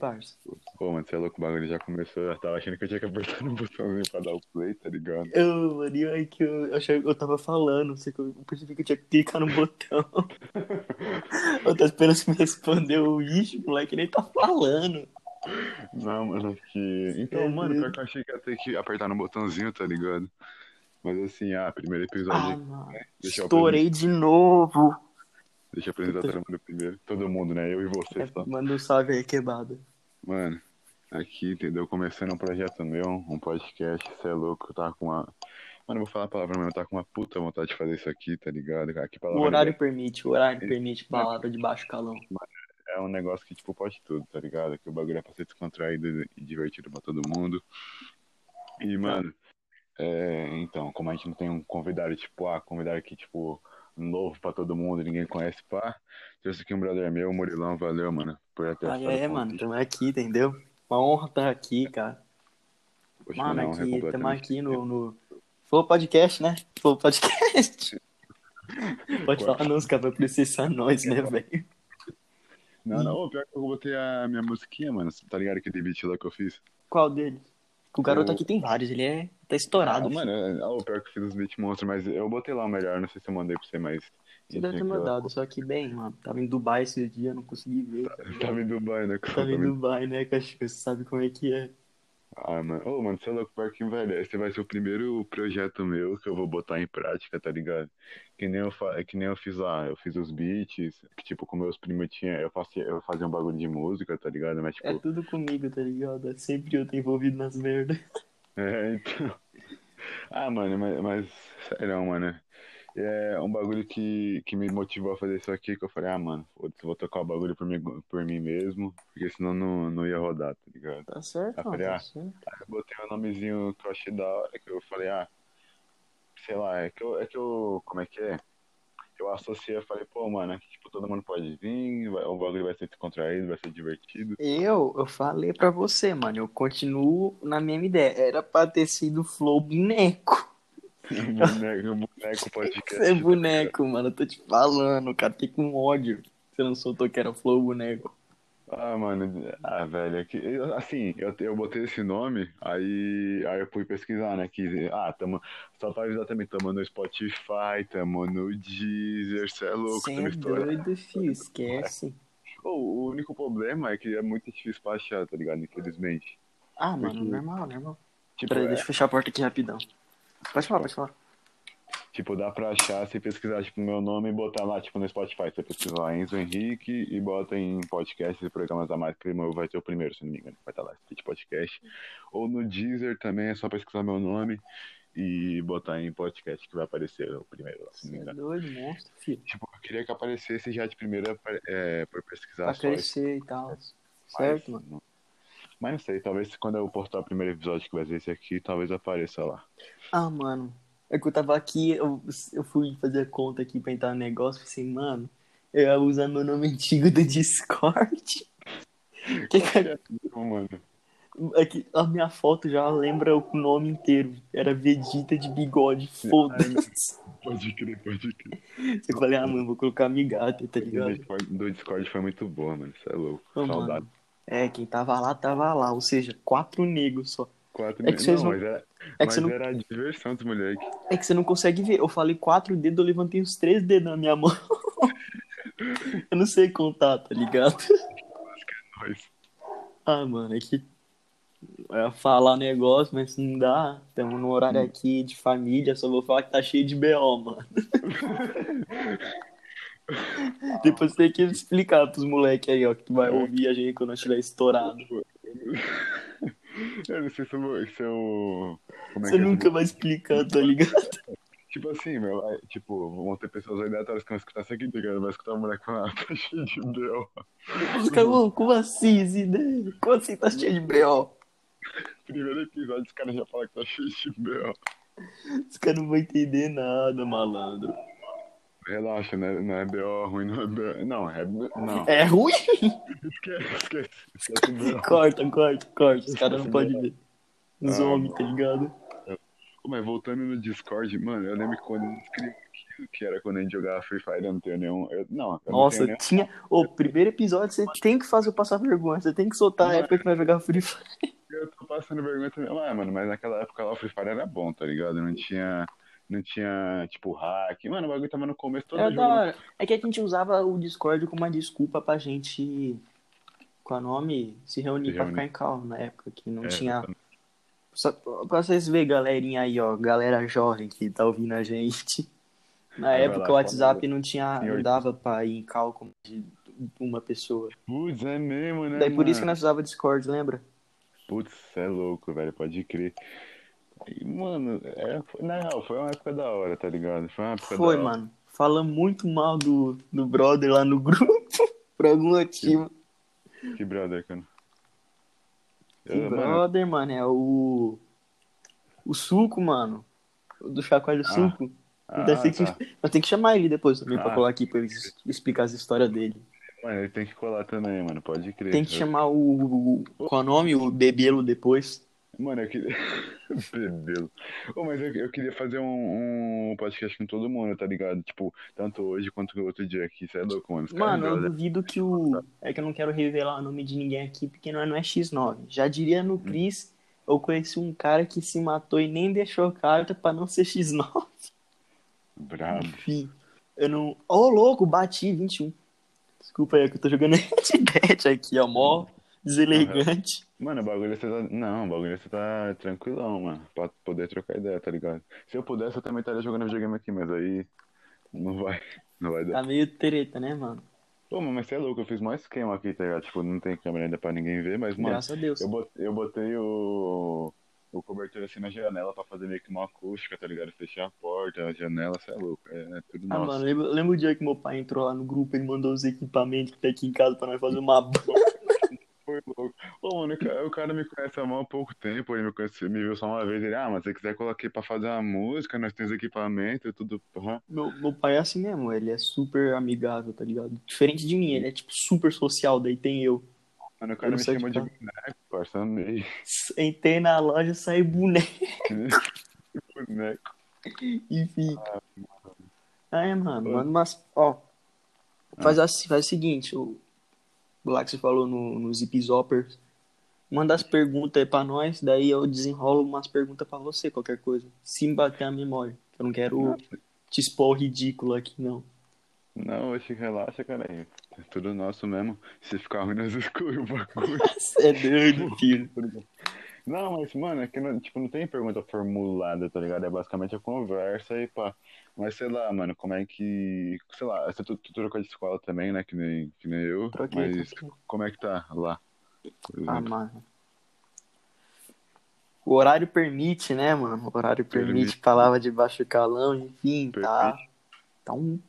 parça? Pô, mano, você é louco, o bagulho já começou. Eu tava achando que eu tinha que apertar no botãozinho pra dar o play, tá ligado? Eu, mano, e aí que eu, eu, achei, eu tava falando, sei que eu percebi que eu tinha que clicar no botão. Eu tô esperando você me responder o ixi, moleque nem tá falando. Não, mano, é que. Então, É mano, pior que eu achei que ia ter que apertar no botãozinho, tá ligado? Mas assim, ah, primeiro Ah, episódio. mano, Deixa eu estourei de novo. Deixa eu apresentar todo mundo primeiro. Todo mundo, né? Eu e você só. Manda um salve aí, quebrada. Mano, aqui, entendeu? Começando um projeto meu, um podcast, você é louco, eu tava com uma. Mano, eu vou falar a palavra mesmo, eu tava com uma puta vontade de fazer isso aqui, tá ligado? Aqui O horário permite, o horário permite palavra de baixo calão. é um negócio que, tipo, pode tudo, tá ligado? Que o bagulho é pra ser descontraído e divertido pra todo mundo. E, mano, é, então, como a gente não tem um convidado, tipo, ah, convidado aqui, tipo, novo pra todo mundo, ninguém conhece, pá. Trouxe aqui um brother meu, Murilão, valeu, mano, por Ah, aceitado é, mano, tamo aqui, entendeu? Uma honra estar aqui, cara. Poxa, Mano, não, é aqui, tamo completamente. aqui no, no Flow Podcast, né? Flow Podcast. Pode falar não, os caras vão processar nós, né, velho? Não, não, ô, pior que eu botei a minha musiquinha, mano, tá ligado aquele beat lá que eu fiz? Qual deles? O garoto O- aqui tem vários, ele é. tá estourado. Ah, mano, é, o pior que eu fiz os beat monstros, mas eu botei lá o melhor, não sei se eu mandei pra você, mas... Você deve ter lá- mandado, só que bem, mano. Tava em Dubai esse dia, não consegui ver. Tá Tava em Dubai, né? Tava em Dubai, né, cachorro? Você sabe como é que é. Ah, mano. Ô, mano, você é louco, pior que, velho, esse vai ser o primeiro projeto meu que eu vou botar em prática, tá ligado? Que nem eu, fa... que nem eu fiz lá, eu fiz os beats, que tipo, com meus primos tinha, eu fazia, eu fazia um bagulho de música, tá ligado? Mas, É tipo, tudo comigo, tá ligado? É sempre eu tô envolvido nas merdas. é, então... Ah, mano, mas, mas sério, mano, é um bagulho que, que me motivou a fazer isso aqui, que eu falei, ah, mano, foda-se, vou tocar o bagulho por mim, por mim mesmo, porque senão não, não ia rodar, tá ligado? Tá certo, falei, tá ah, certo. Aí eu botei um nomezinho que eu achei da hora, que eu falei, ah, sei lá, é que eu, é que eu como é que é? Eu associei, eu falei, pô, mano, aqui, tipo, todo mundo pode vir, vai- o bagulho vai ser descontraído, vai ser divertido. Eu, eu falei pra você, mano, eu continuo na mesma ideia. Era pra ter sido Flow boneco. boneco, boneco podcast. Você é boneco, mano, eu tô te falando, cara, fiquei com ódio. Você não soltou que era Flow boneco. Ah, mano, ah, velho, é que, assim, eu, eu botei esse nome, aí, aí eu fui pesquisar, né, que, ah, tamo, só pra avisar também, tamo no Spotify, tamo no Deezer, cê é louco, Você tamo é doido, filho, esquece. O único problema é que é muito difícil pra achar, tá ligado, infelizmente. Ah, mano, Porque- normal, normal. Tipo, Peraí, é- deixa eu fechar a porta aqui rapidão. Pode falar, pode falar. Tipo, dá pra achar se pesquisar, tipo, meu nome e botar lá, tipo, no Spotify. Você pesquisar lá Enzo Henrique e bota em podcast e programas a mais, que meu vai ter o primeiro, se não me engano. Vai estar lá, Speed Podcast. Ou no Deezer também é só pesquisar meu nome e botar em podcast, que vai aparecer o primeiro, lá, se não me é engano. doido, monstro, filho. Tipo, eu queria que aparecesse já de primeira é, por pesquisar Pra crescer e tal. mas- Certo, mano? não- Mas não sei, talvez quando eu postar o primeiro episódio que vai ser esse aqui, talvez apareça lá. Ah, mano. É que eu tava aqui, eu, eu fui fazer a conta aqui pra entrar no negócio, falei assim, mano, eu ia usar meu nome antigo do Discord. Que cara, Mano. é que a minha foto já lembra o nome inteiro. Era Vegeta de bigode, foda-se. Pode crer, pode crer. Eu falei, ah, mano, vou colocar Migata, tá Do ligado? Do Discord foi muito boa, mano. Isso é louco. Ô, Saudade. mano. É, quem tava lá, tava lá. Ou seja, quatro negros só. É que não, não- mas era, é que mas você não- era a diversão dos moleques. É que você não consegue ver. Eu falei quatro dedos, eu levantei os três dedos na minha mão. eu não sei contar, tá ligado? Nós. Ah, mano, é que. Ia falar negócio, mas não dá. Estamos no horário aqui de família, só vou falar que tá cheio de BO, mano. Depois tem que explicar pros moleques aí, ó, que vai ouvir a gente quando eu estiver estourado. Eu não sei se eu. Se eu como é Você que é nunca esse- vai explicar, tá ligado? Tipo assim, meu. é, Tipo, vão ter pessoas aleatórias que vão escutar isso aqui, tá ligado? Vai escutar o moleque falar, ah, tá cheio de B.O. Os caras, "Ô, como assim, Zidane? Como assim tá cheio de BO? Primeiro episódio, os caras já falam que tá cheio de B.O. Os caras não vão entender nada, malandro. Relaxa, né? Não é B.O. ruim, não é B.O. Não, é. Não. É ruim? Esquece, esquece. Corta, corta, corta. Os caras não podem ver. Os Ah, homens, tá ligado? Mas voltando no Discord, mano, eu lembro quando eu escrevi aquilo, que era quando a gente jogava Free Fire, eu não tenho nenhum. eu- não, eu não Nossa, nenhum. tinha. O primeiro episódio você tem que fazer eu passar vergonha. Você tem que soltar a época que vai jogar Free Fire. Eu tô passando vergonha também. Ah, mano, mas naquela época lá o Free Fire era bom, tá ligado? Não tinha. Não tinha, tipo, hack. Mano, o bagulho tava no começo todo jogo. hora. É que a gente usava o Discord como uma desculpa pra gente. Com a nome, se reunir Se pra reunir. ficar em calma na época que não É, tinha. exatamente. Só pra vocês verem, galerinha aí, ó, galera jovem que tá ouvindo a gente. Na época lá, o WhatsApp não tinha, não dava pra ir em cálculo de uma pessoa. Putz, é mesmo, né? Daí por isso que nós usava Discord, lembra? Putz, é louco, velho, pode crer. E, mano, é, na real, foi uma época da hora, tá ligado? Foi uma época Foi, da hora. mano. Fala muito mal do, do brother lá no grupo, por algum motivo. Que brother, cara. Que Eu, mano, brother, mano, é o. O suco, mano. Do chacoalho Ah, suco. ah, que, tá. nós tem que chamar ele depois também pra Ah. colar aqui pra ele explicar as histórias dele. Mano, ele tem que colar também, mano, pode crer. Tem que Eu- chamar o. o- Qual é o nome? O Bebelo depois. Mano, eu queria. Bebelo. Ô, mas eu, eu queria fazer um, um podcast com todo mundo, tá ligado? Tipo, tanto hoje quanto outro dia aqui. Você é louco, mano. Os Mano, eu brother. duvido que o. É que eu não quero revelar o nome de ninguém aqui, porque não é, não é X9. Já diria Hum. no Cris, eu conheci um cara que se matou e nem deixou carta pra não ser X9. Brabo. Enfim. Eu não. Ô, louco, bati 21. Desculpa aí, que eu tô jogando Red Dead aqui, ó. Mó deselegante. Mano, o bagulho você tá. Não, o bagulho você tá tranquilão, mano. Pra poder trocar ideia, tá ligado? Se eu pudesse, eu também estaria jogando videogame aqui, mas aí. Não vai. Não vai dar. Tá meio treta, né, mano? Pô, mas você é louco, eu fiz mais esquema aqui, tá ligado? Tipo, não tem câmera ainda pra ninguém ver, mas, mano, Graças a Deus. eu botei, eu botei o. O cobertor assim na janela pra fazer meio que uma acústica, tá ligado? Fechar a porta, a janela, você é louco. É, é tudo Ah, nosso. mano, lembra, lembra o dia que meu pai entrou lá no grupo, ele mandou os equipamentos que tá aqui em casa pra nós fazer uma. Foi louco. Ô, mano, o cara, me conhece há mal pouco tempo, ele me, conhece, me viu só uma vez, ele, ah, mas se você quiser colocar aqui pra fazer uma música, nós temos equipamento, tudo. Uhum. Meu, meu pai é assim mesmo, ele é super amigável, tá ligado? Diferente de mim, ele é tipo super social, daí tem eu. Mano, o Eu cara me chamou de boneco, parça, amei. Entrei na loja, saí boneco, boneco. enfim. Ah, é, mano, Pô. mano, mas, ó, faz, assim, faz o seguinte, o lá que você falou no, no Zip Zoppers, manda as perguntas aí pra nós, daí eu desenrolo umas perguntas pra você, qualquer coisa. Se me bater a memória, eu não quero te expor o ridículo aqui, não. Não, oxe, relaxa, cara. É tudo nosso mesmo. Se ficar ruim, nós excluímos o bagulho. Você é doido, filho. Não, mas, mano, é que não, tipo, não tem pergunta formulada, tá ligado? É basicamente a conversa e pá. Mas sei lá, mano, como é que. Sei lá, você trocou de escola também, né? Que nem, que nem eu. Troquei, mas troquei. como é que tá lá? Ah, mano. O horário permite, né, mano? O horário permite, Permite. palavra de baixo calão, enfim, tá. Permite. Tá um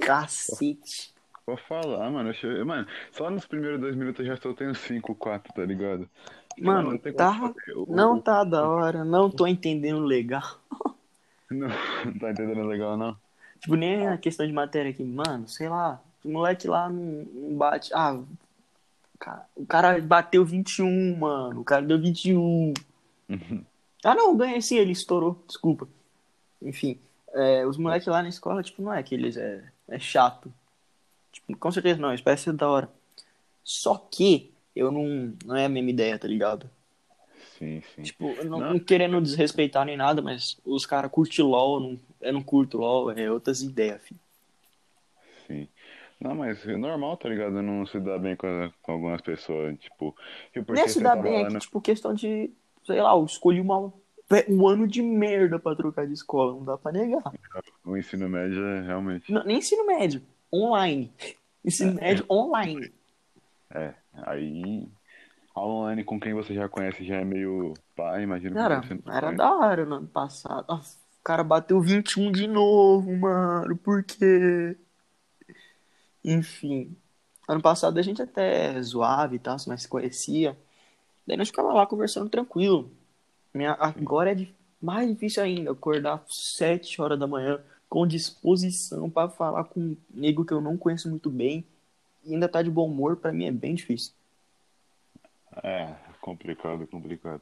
cacete. Vou falar, mano. Eu Mano, só nos primeiros dois minutos eu já estou tendo 5, 4, tá ligado? Mano, não tá. fazer. O- Não tá da hora, não tô entendendo legal. Não, não tá entendendo legal, não? Tipo, nem a questão de matéria aqui, mano, sei lá, o moleque lá não, não bate. Ah, o cara, bateu 21, mano. O cara deu 21. Ah, não, ganhei sim, ele estourou, desculpa. Enfim, é, os moleques lá na escola, tipo, não é que eles é, é chato. Tipo, com certeza não, parece ser da hora. Só que eu não, não é a mesma ideia, tá ligado? Sim, sim. Tipo, não, Não. não querendo desrespeitar nem nada, mas os caras curtem LOL, não, eu não curto LOL, é outras ideias, filho. Sim. Não, mas é normal, tá ligado? Não se dá bem com, com algumas pessoas, tipo... porque Nem é se dá tava bem, é lá que, tipo, questão de, sei lá, eu escolhi uma, um ano de merda pra trocar de escola, não dá pra negar. O ensino médio é realmente... Não, nem ensino médio, online. Ensino médio online. É, aí... Aula online com quem você já conhece já é meio... Pá, imagina Cara, quem você não era conhece. da hora no ano passado. Nossa, o cara bateu 21 de novo, mano, por quê? Enfim, ano passado a gente até zoava e tal, mas se conhecia. Daí nós ficava lá conversando tranquilo. Minha, agora é de- mais difícil ainda, acordar 7 horas da manhã com disposição pra falar com um nego que eu não conheço muito bem e ainda tá de bom humor, pra mim é bem difícil. É, complicado, complicado.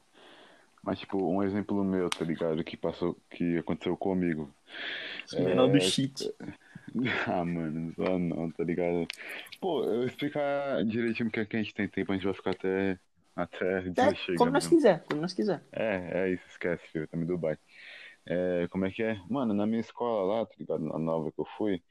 Mas, tipo, um exemplo meu, tá ligado? Que passou, que aconteceu comigo. Menor do cheat. Ah, mano, só não, tá ligado? Pô, eu vou explicar direitinho porque aqui a gente tem tempo, a gente vai ficar até, até É, como nós mesmo. quiser, como nós quiser. É, é isso, esquece, filho, tá em Dubai. É, como é que é? Mano, na minha escola lá, tá ligado? Na nova que eu fui,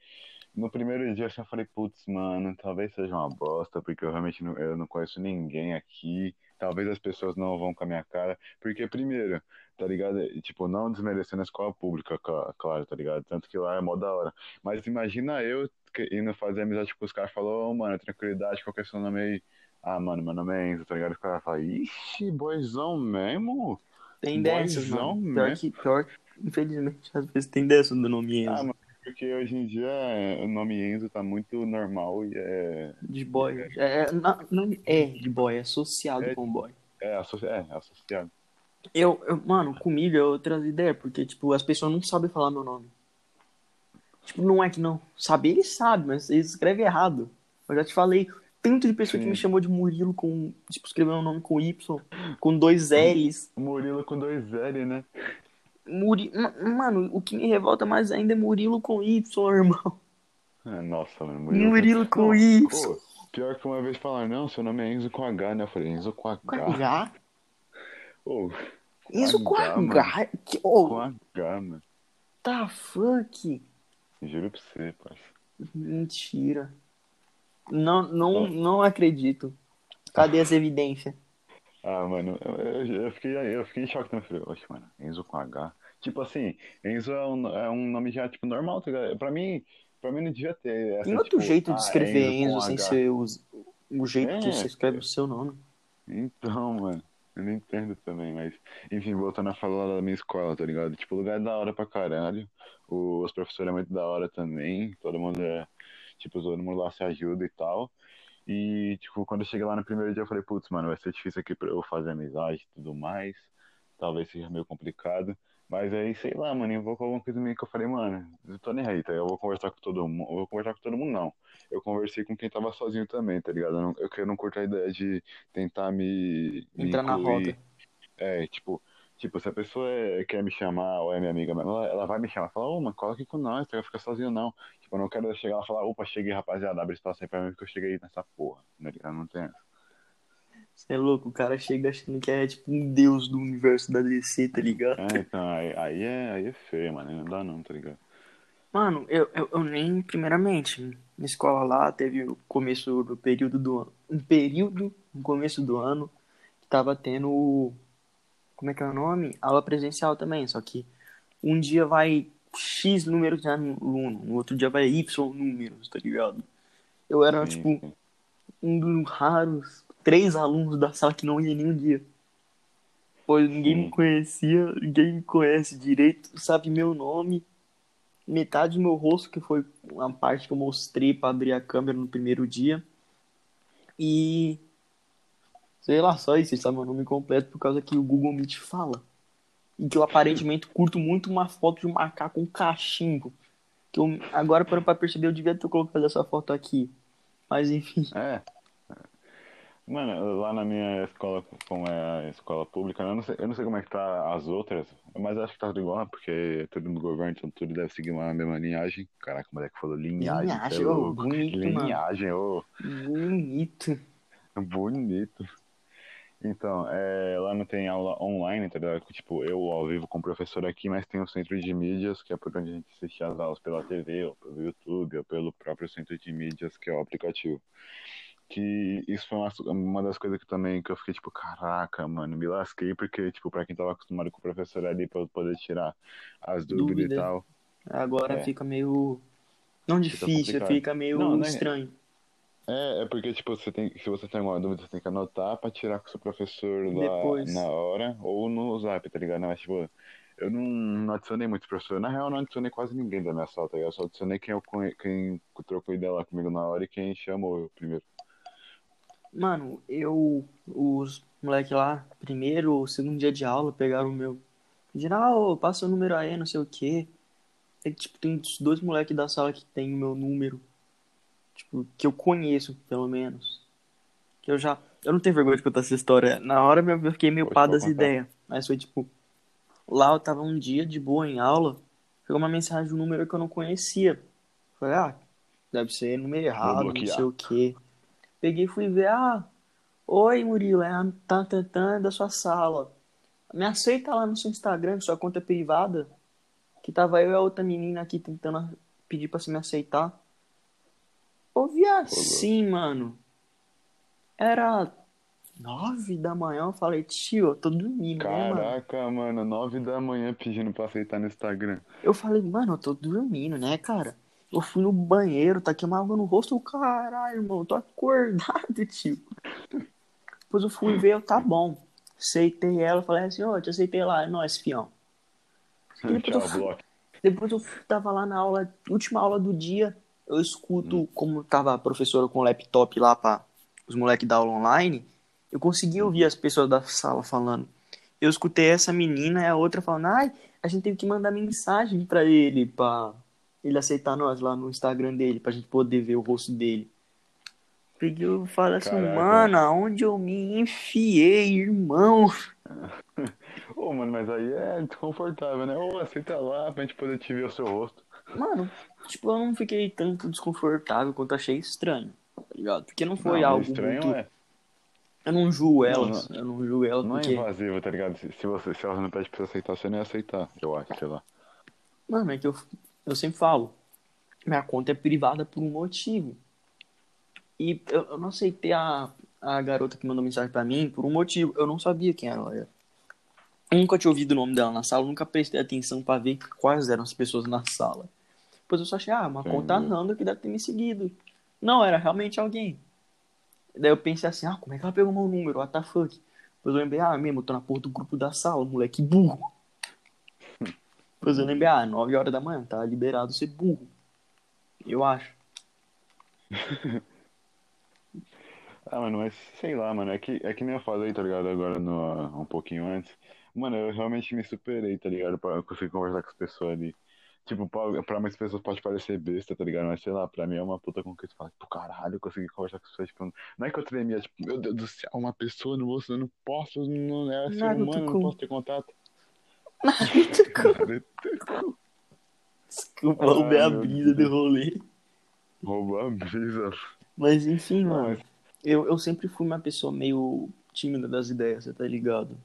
no primeiro dia eu já falei, putz, mano, talvez seja uma bosta, porque eu realmente não, eu não conheço ninguém aqui. Talvez as pessoas não vão com a minha cara. Porque, primeiro, tá ligado? E, Tipo, não desmerecendo a escola pública, cla- claro, tá ligado? Tanto que lá é mó da hora. Mas imagina eu indo fazer amizade com os caras, falou, ô, mano, tranquilidade, qual que é seu nome aí? Ah, mano, meu nome é Enzo, tá ligado? O cara fala, ixi, boizão mesmo? Tem dessas, mano. Pior né? que, pior, infelizmente, às vezes tem dessas do nome Ah, Enzo. mano, porque hoje em dia é, o nome Enzo tá muito normal e é, De boy. É, é, não, não é de boy, é associado É. com boy. é, associ- é associado. Eu, eu, mano, comigo é outras ideias, porque, tipo, as pessoas não sabem falar meu nome. Tipo, não é que não. Saber, eles sabem, mas eles escrevem errado. Eu já te falei, tanto de pessoa que Sim. me chamou de Murilo com, tipo, escreveu o nome com Y, com dois L's. Murilo com dois L, né? Muri... Ma- Mano, o que me revolta mais ainda é Murilo com Y, irmão. Ah, Nossa, mano, Murilo com Não, Y. pô, pior que uma vez falaram, não, seu nome é Enzo com H, né? Eu falei, Enzo com H. Com H? Isso com H, mano. H? Que, oh, com H, mano. tá fuck? Juro pra você, parça. Mentira. Não, não, não acredito. Cadê as evidências? Ah, mano, eu, eu, fiquei, eu fiquei em choque também. Falei, oxe, mano, Enzo com H. Tipo assim, Enzo é um, é um nome já, tipo, normal, tá ligado? Pra mim, pra mim não devia ter. Essa, Tem outro tipo, jeito ah, de escrever Enzo com sem H. ser o, o jeito É, que você escreve o seu nome. Então, mano, eu não entendo também, mas. Enfim, voltando a falar da minha escola, tá ligado? Tipo, o lugar é da hora pra caralho. Os professores é muito da hora também. Todo mundo é. Tipo, todo mundo lá se ajuda e tal. E, tipo, quando eu cheguei lá no primeiro dia, eu falei, putz, mano, vai ser difícil aqui pra eu fazer amizade e tudo mais. Talvez seja meio complicado. Mas aí, sei lá, mano, invocou alguma coisa meio que eu falei, mano, eu tô nem aí, tá? Eu vou conversar com todo mundo. Eu vou conversar com todo mundo, não. Eu conversei com quem tava sozinho também, tá ligado? Eu, não, eu, não curto a ideia de tentar me, me Entrar na roda. É, tipo, tipo, se a pessoa é- quer me chamar ou é minha amiga ela, ela vai me chamar, fala, ô, mano, cola aqui com nós, você vai ficar sozinho não. Tipo, eu não quero chegar lá e falar, opa, cheguei, rapaziada, abre espaço aí pra mim porque eu cheguei nessa porra, tá? Não tem essa. Você é louco, o cara chega achando que é tipo um deus do universo da DC, tá ligado? É, então, aí, aí é, aí é feio, mano, não dá não, tá ligado? Mano, eu, eu, eu nem, primeiramente, na escola lá teve o começo do período do ano. Um período, no começo do ano, que tava tendo. Como é que é o nome? Aula presencial também, só que um dia vai X números de aluno, no outro dia vai Y números, tá ligado? Eu era, Sim, tipo, um dos raros três alunos da sala que não ia nenhum dia. Pois ninguém Sim. me conhecia, ninguém me conhece direito, sabe meu nome, metade do meu rosto, que foi uma parte que eu mostrei pra abrir a câmera no primeiro dia. E sei lá, só isso, sabe meu nome completo por causa que o Google Meet fala. E que eu aparentemente curto muito uma foto de um macaco com cachimbo. Que eu, agora, para perceber, eu devia ter colocado essa foto aqui. Mas enfim. É. Mano, lá na minha escola, como é a escola pública, eu não sei, eu não sei como é que tá as outras, mas acho que tá tudo igual, porque é tudo no governo, então tudo deve seguir uma mesma linhagem. Caraca, o moleque falou linhagem, Linhagem, cê é ô, bonito. Linhagem, ô, Bonito. bonito. Então, é, lá não tem aula online, tá ligado? Tipo, eu ao vivo com o professor aqui, mas tem o centro de mídias, que é por onde a gente assiste as aulas pela TV, ou pelo YouTube, ou pelo próprio centro de mídias, que é o aplicativo. Que isso foi uma, uma das coisas que também que eu fiquei tipo, caraca, mano, me lasquei, porque, tipo, pra quem tava acostumado com o professor ali, pra eu poder tirar as dúvidas Dúvida. e tal. Agora É. fica meio. Não difícil, complicado. fica meio Não, né? estranho. É, é porque, tipo, você tem, se você tem alguma dúvida, você tem que anotar pra tirar com o seu professor lá Depois. na hora, ou no zap, tá ligado? Mas, tipo, eu não, não adicionei muitos professores. Na real, eu não adicionei quase ninguém da minha sala, tá ligado? Eu só adicionei quem, eu, conhe- quem trocou ideia lá comigo na hora e quem chamou eu primeiro. Mano, eu. Os moleque lá, primeiro ou segundo dia de aula, pegaram o meu. Pediram, ah, passa o número aí, não sei o quê. É que, tipo, tem dois moleques da sala que tem o meu número. Tipo, que eu conheço, pelo menos. Que eu já. Eu não tenho vergonha de contar essa história. Na hora eu fiquei meio pá das ideias. Mas foi tipo, lá eu tava um dia de boa em aula, chegou uma mensagem de um número que eu não conhecia. Falei, ah, deve ser número errado, não sei o quê. Peguei e fui ver, ah, oi Murilo, é a da sua sala. Me aceita lá no seu Instagram, sua conta é privada. Que tava eu e a outra menina aqui tentando pedir pra você me aceitar. Ouvi assim, mano. Era nove da manhã, eu falei, tio, eu tô dormindo, Caraca, né, mano? mano, nove da manhã pedindo pra aceitar no Instagram. Eu falei, mano, eu tô dormindo, né, cara? Eu fui no banheiro, tá água no rosto, caralho, irmão, eu tô acordado, tio. Depois eu fui ver, eu, tá bom. Aceitei ela, falei assim, ó, oh, te aceitei lá, é nóis, fião. Depois, Tchau, eu, depois eu tava lá na aula, última aula do dia, eu escuto, hum. como tava a professora com o laptop lá para os moleques da aula online, eu consegui ouvir uhum. as pessoas da sala falando. Eu escutei essa menina e a outra falando, ai, a gente teve que mandar mensagem para ele, pra ele aceitar nós lá no Instagram dele, pra gente poder ver o rosto dele. Peguei e falei assim, Caraca. mano, aonde eu me enfiei, irmão? Ô, mano, mas aí é desconfortável, né? Ô, aceita lá pra gente poder te ver o seu rosto. Mano, tipo, eu não fiquei tanto desconfortável quanto achei estranho, tá ligado? Porque não foi não, algo estranho muito... é. Eu não julgo elas, não, não, eu não julgo elas não é porque... é invasivo, tá ligado? Se, se, você, se elas não pedem pra você aceitar, você nem ia aceitar, eu acho, sei lá. Mano, é que eu, eu sempre falo, minha conta é privada por um motivo. E eu, eu não aceitei a, a garota que mandou mensagem pra mim por um motivo. Eu não sabia quem era ela. Eu nunca tinha ouvido o nome dela na sala, nunca prestei atenção para ver quais eram as pessoas na sala. Depois eu só achei, ah, uma Entendi. conta random que deve ter me seguido. Não, era realmente alguém. Daí eu pensei assim, ah, como é que ela pegou meu número? What the fuck? Depois eu lembrei, ah, mesmo, eu tô na porra do grupo da sala, moleque burro. Depois eu lembrei, ah, 9 horas da manhã, tá liberado ser burro. Eu acho. ah, mano, mas sei lá, mano, é que, é que nem eu falei, tá ligado, agora no, um pouquinho antes. Mano, eu realmente me superei, tá ligado, pra conseguir conversar com as pessoas ali. Tipo, pra, pra muitas pessoas pode parecer besta, tá ligado? Mas sei lá, pra mim é uma puta conquista. Fala, tipo, caralho, eu consegui conversar com as pessoas. Tipo, não é que eu tremia, tipo, meu Deus do céu, uma pessoa, não, vou, eu não posso, não é ser Naruto humano, não posso ter contato. Naruto Desculpa, roubei a brisa do rolê. Roubou a brisa. Mas enfim, mano. Mas... Eu, eu sempre fui uma pessoa meio tímida das ideias, você tá ligado?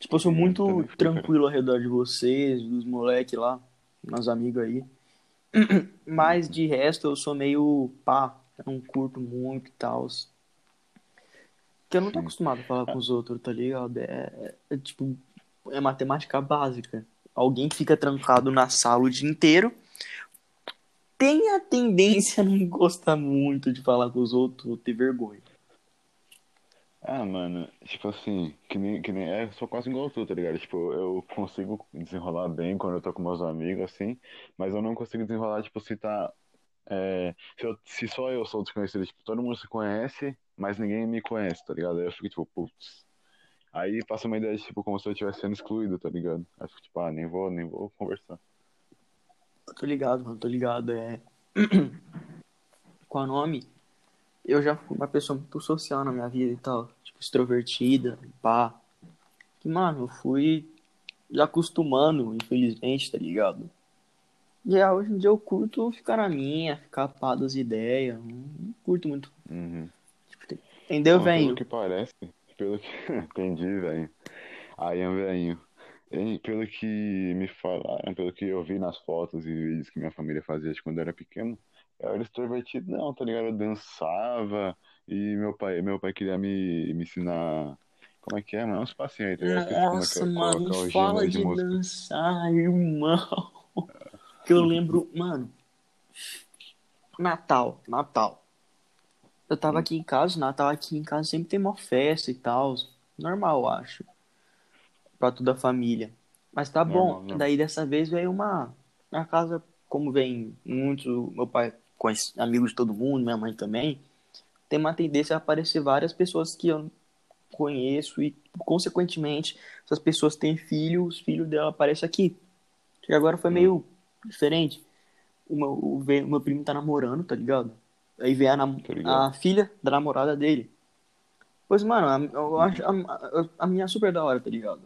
Tipo, eu sou muito tranquilo ao redor de vocês, dos moleques lá meus amigos aí. Mas de resto eu sou meio pá, não curto muito e tal. Porque eu não tô acostumado a falar com os outros, tá ligado? É, é, é tipo, é matemática básica. Alguém que fica trancado na sala o dia inteiro tem a tendência a não gostar muito de falar com os outros ou ter vergonha. Ah, mano, tipo assim, que nem, que nem, é, sou quase igual tu, tá ligado? Tipo, eu consigo desenrolar bem quando eu tô com meus amigos, assim, mas eu não consigo desenrolar, tipo, se tá, é, se, eu, se só eu sou desconhecido, tipo, todo mundo se conhece, mas ninguém me conhece, tá ligado? Aí eu fico, tipo, putz. Aí passa uma ideia, tipo, como se eu estivesse sendo excluído, tá ligado? Aí eu fico, tipo, ah, nem vou, nem vou conversar. Tô ligado, mano, tô ligado, é... Qual é o nome? Eu já fui uma pessoa muito social na minha vida e tal, tipo, extrovertida, pá. Que, mano, eu fui já acostumando, infelizmente, tá ligado? E hoje em dia eu curto ficar na minha, ficar pá das ideias, não curto muito. Uhum. Tipo, entendeu, velho? Pelo que parece, pelo que... Entendi, velho. Aí, velho. Pelo que me falaram, pelo que eu vi nas fotos e vídeos que minha família fazia de quando eu era pequeno, eu era extrovertido, não, tá ligado? Eu dançava e meu pai, meu pai queria me, me ensinar. Como é que é, mano? Uns passinhos aí, tá ligado? Nossa, é mano, não fala de, de dançar, irmão. Que eu lembro, mano. Natal, Natal. Eu tava hum. aqui em casa, Natal aqui em casa sempre tem uma festa e tal. Normal, eu acho. Pra toda a família. Mas tá bom. Daí dessa vez veio uma. Na casa, como vem muito. Meu pai conhece amigos de todo mundo, minha mãe também, tem uma tendência a aparecer várias pessoas que eu conheço e, consequentemente, essas pessoas têm filho, os filhos dela aparecem aqui. E agora foi meio diferente. O meu, o, o meu primo tá namorando, tá ligado? Aí vem a, nam a filha da namorada dele. Pois, mano, eu acho a, a, a minha é super da hora, tá ligado?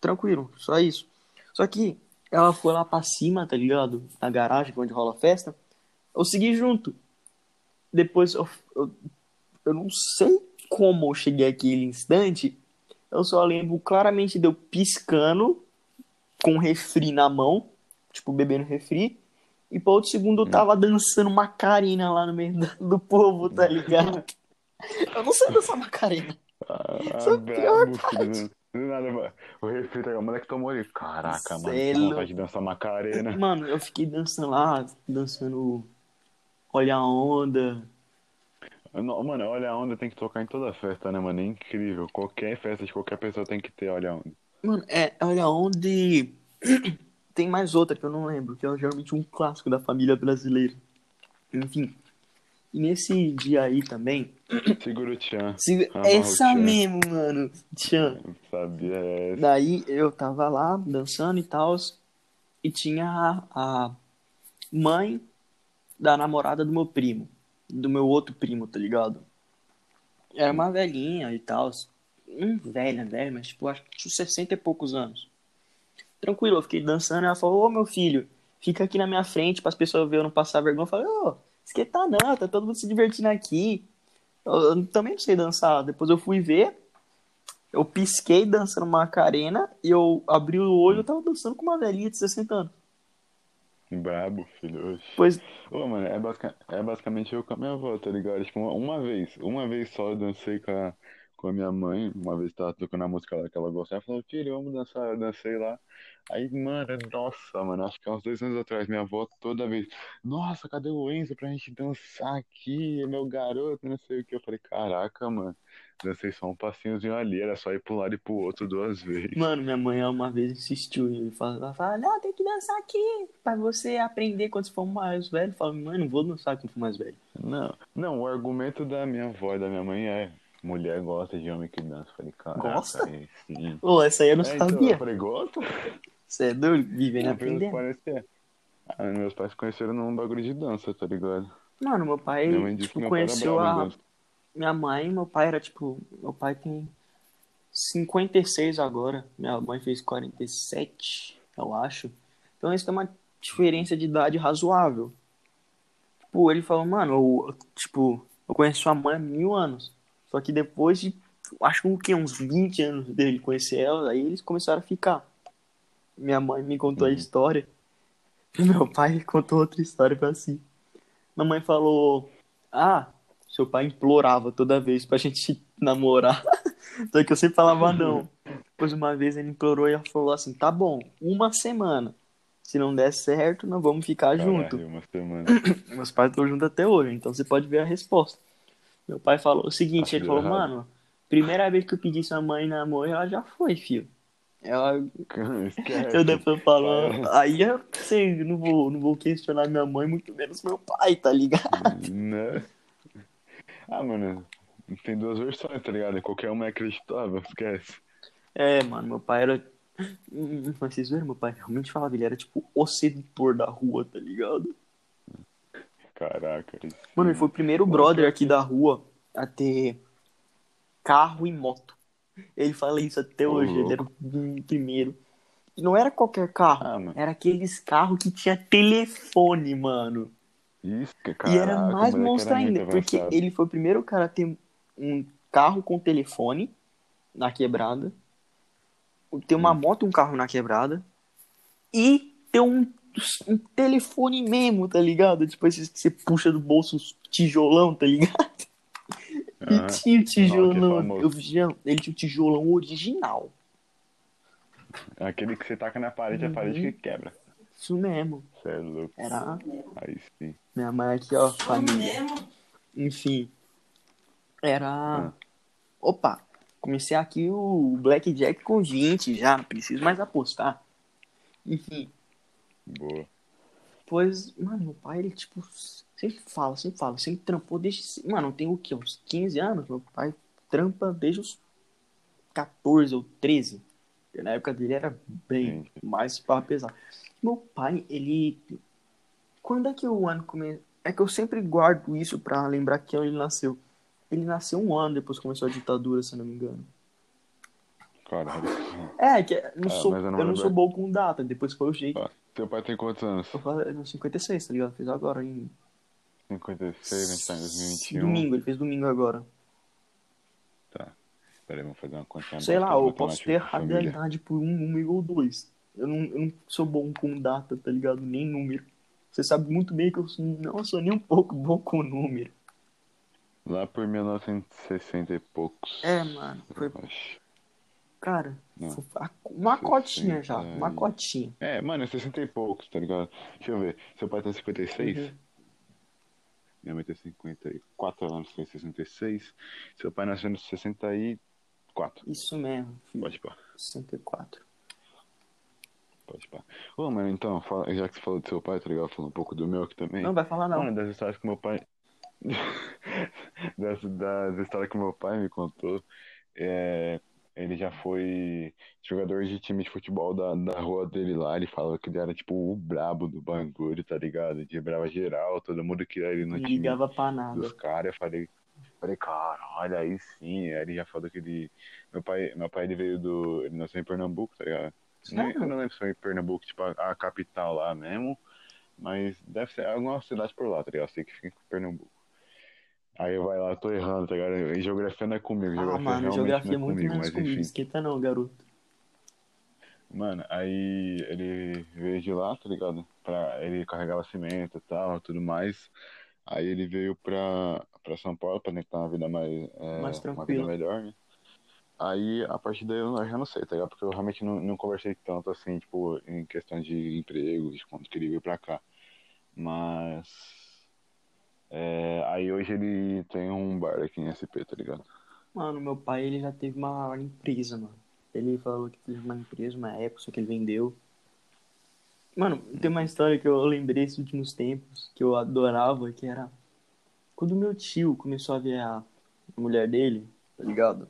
Tranquilo, só isso. Só que ela foi lá pra cima, tá ligado? Na garagem, onde rola a festa. Eu segui junto. Depois eu, eu, eu não sei como eu cheguei aquele instante. Eu só lembro claramente de eu piscando com um refri na mão, tipo, bebendo refri. E para outro segundo eu tava dançando Macarena lá no meio do, povo, tá ligado? Eu não sei dançar Macarena. Ah, Isso é a pior parte. nada, mano. O refri, tá o moleque tomou ali. Caraca, mano, Cê é que vontade de dançar Macarena. Mano, eu fiquei dançando lá, dançando Olha a Onda. Não, Mano, olha a onda tem que tocar em toda festa, né, mano? É incrível. Qualquer festa de qualquer pessoa tem que ter olha a onda. Mano, é Olha a Onda e tem mais outra que eu não lembro, que é geralmente um clássico da família brasileira. Enfim. E nesse dia aí também, Segura o tchan. se- Amarra o essa tchan. mesmo, mano. Tchan. Sabia essa. Daí eu tava lá dançando e tal, e tinha a, a mãe da namorada do meu primo, do meu outro primo, tá ligado? Era uma velhinha e tal, hum, velha, velha, mas tipo, acho que tinha uns 60 e poucos anos. Tranquilo, eu fiquei dançando e ela falou, ô meu filho, fica aqui na minha frente para as pessoas verem eu não passar vergonha. Eu falei, ô, esquenta não, tá todo mundo se divertindo aqui. Eu, eu também não sei dançar. Depois eu fui ver, eu pisquei dançando Macarena e eu abri o olho eu tava dançando com uma velhinha de 60 anos. Brabo, filho. Pois, Ô, mano, é, basica- é basicamente eu com a minha avó, tá ligado? Tipo, uma, uma vez, uma vez só eu dancei com a, com a minha mãe, uma vez tava tocando a música lá que ela gostava, ela falou, filho, vamos dançar, eu dancei lá. Aí, mano, nossa, mano, acho que há uns dois anos atrás, minha avó toda vez, nossa, cadê o Enzo pra gente dançar aqui, é meu garoto, não sei o que. Eu falei, caraca, mano, dancei só um passinhozinho ali, era só ir pro lado e pro outro duas vezes. mano, minha mãe uma vez insistiu e falou, ela falou, não, tem que dançar aqui pra você aprender quando você for mais velho. Eu falo, mãe, não vou dançar quando for mais velho. Não, não, o argumento da minha avó e da minha mãe é, mulher gosta de homem que dança. Eu falei, caraca, Gosta? aí sim. Pô, essa aí eu não É, então, eu sabia. falei, gosta? Você é doido? Vivendo e vezes aprendendo. parece. Ah, meus pais conheceram num bagulho de dança, tá ligado? Mano, meu pai, tipo, meu conheceu a. minha mãe, meu pai era, tipo, meu pai tem 56 agora, minha mãe fez 47, eu acho. Então isso tem uma diferença de idade razoável. Tipo, ele falou, mano, eu, tipo, eu conheço sua mãe há mil anos. Só que depois de, acho que o quê? Uns 20 anos dele conhecer ela, aí eles começaram a ficar. Minha mãe me contou a Uhum. história. Meu pai contou outra história pra si. Minha mãe falou, ah, seu pai implorava toda vez pra gente namorar. Só que eu sempre falava não. Depois uma vez ele implorou e ela falou assim, tá bom, uma semana. Se não der certo, nós vamos ficar junto. Caralho, uma semana. Meus pais estão juntos até hoje, então você pode ver a resposta. Meu pai falou o seguinte, Acho ele falou, errado. mano, primeira vez que eu pedi sua mãe namoro, ela já foi, filho. Ela, eu depois falou, Cara. aí eu sei, não vou, não vou questionar minha mãe, muito menos meu pai, tá ligado? Né? Ah, mano, tem duas versões, tá ligado? Qualquer uma é acreditável, esquece. É, mano, meu pai era. Hum, Mas vocês viram, meu pai realmente falava, ele era tipo o sedutor da rua, tá ligado? Caraca. Mano, ele foi o primeiro brother aqui da rua a ter carro e moto. Ele fala isso até hoje, ele era o primeiro. E não era qualquer carro, Ah, era aqueles carros que tinha telefone, mano. Isso, que e era caraca, mais monstro era ainda, porque avançado. ele foi o primeiro cara a ter um carro com telefone na quebrada, ter uma Hum. moto e um carro na quebrada, e ter um, um telefone mesmo, tá ligado? Tipo, esses que você puxa do bolso os tijolão, tá ligado? E Aham. tinha o tijolão, famoso. eu ele tinha o tijolão original. Aquele que você taca na parede, a parede Uhum. que quebra. Isso mesmo. Você é louco. Era Aí sim. minha mãe aqui, ó, família. Enfim. Era. Ah. Opa, comecei aqui o Blackjack com 20 já, não preciso mais apostar. Enfim, Boa. pois, mano, meu pai, ele, tipo, sempre fala, sempre fala, sempre trampou desde. Mano, tem o quê? Uns 15 anos? Meu pai trampa desde os 14 ou 13. Porque na época dele era bem Sim. mais para pesar. Meu pai, ele. Quando é que o ano começou? É que eu sempre guardo isso pra lembrar que ele nasceu. Ele nasceu um ano depois que começou a ditadura, se eu não me engano. Caralho. É, que não Ah, sou, eu eu não não, lembro. sou bom com data, depois foi o jeito. Ah, Teu pai tem quantos anos? Eu falei no 56, tá ligado? Fez agora em 56, a gente tá em 2021. domingo, ele fez domingo agora. Tá. Peraí, vamos fazer uma conta. Sei lá, eu posso ter errado a família. idade por um número ou dois. Eu não, eu não sou bom com data, tá ligado? Nem número. Você sabe muito bem que eu não sou nem um pouco bom com número. Lá por 1960 e poucos. É, mano. Foi, cara, Não. uma cotinha já. 60 Uma cotinha. É, mano, é 60 e poucos, tá ligado? Deixa eu ver. Seu pai tem 56? Uhum. Minha mãe tem 54 anos, tem 66. Seu pai nasceu em 64. Isso mesmo. filho. Pode pá, 64. Pode pá. Ô, mano, então, fala- já que você falou do seu pai, tá ligado? Falando um pouco do meu aqui também. Não vai falar não. Mano, das histórias que meu pai. das, das histórias que meu pai me contou, é, ele já foi jogador de time de futebol da, da rua dele lá. Ele falava que ele era tipo o brabo do bagulho, tá ligado? De brava geral, todo mundo queria ele no Não time ligava pra nada. dos caras. Eu falei, falei, caralho, aí sim. Aí ele já falou que ele. Meu pai, meu pai ele veio do. Ele nasceu em Pernambuco, tá ligado? Não, eu não lembro se foi em Pernambuco, tipo, a, a capital lá mesmo. Mas deve ser alguma cidade por lá, tá ligado? Eu sei que fica em Pernambuco. Aí vai lá, tô errando, tá ligado? E geografia não é comigo, Ah, geografia mano, realmente geografia é é muito comigo, menos mas comigo. enfim. Esquenta não, garoto. Mano, aí ele veio de lá, tá ligado? Pra, ele carregava cimento e tal, tudo mais. Aí ele veio pra, pra São Paulo pra tentar uma vida mais, é, Mais uma vida tranquila. melhor, né? Aí, a partir daí, eu já não sei, tá ligado? Porque eu realmente não, não conversei tanto, assim, tipo, em questão de emprego, de quando que ele veio pra cá. Mas... é, aí hoje ele tem um bar aqui em SP, tá ligado? Mano, meu pai, ele já teve uma empresa, mano. Ele falou que teve uma empresa, uma época, que ele vendeu. Mano, tem uma história que eu lembrei esses últimos tempos, que eu adorava, que era... Quando meu tio começou a ver a mulher dele, tá ligado?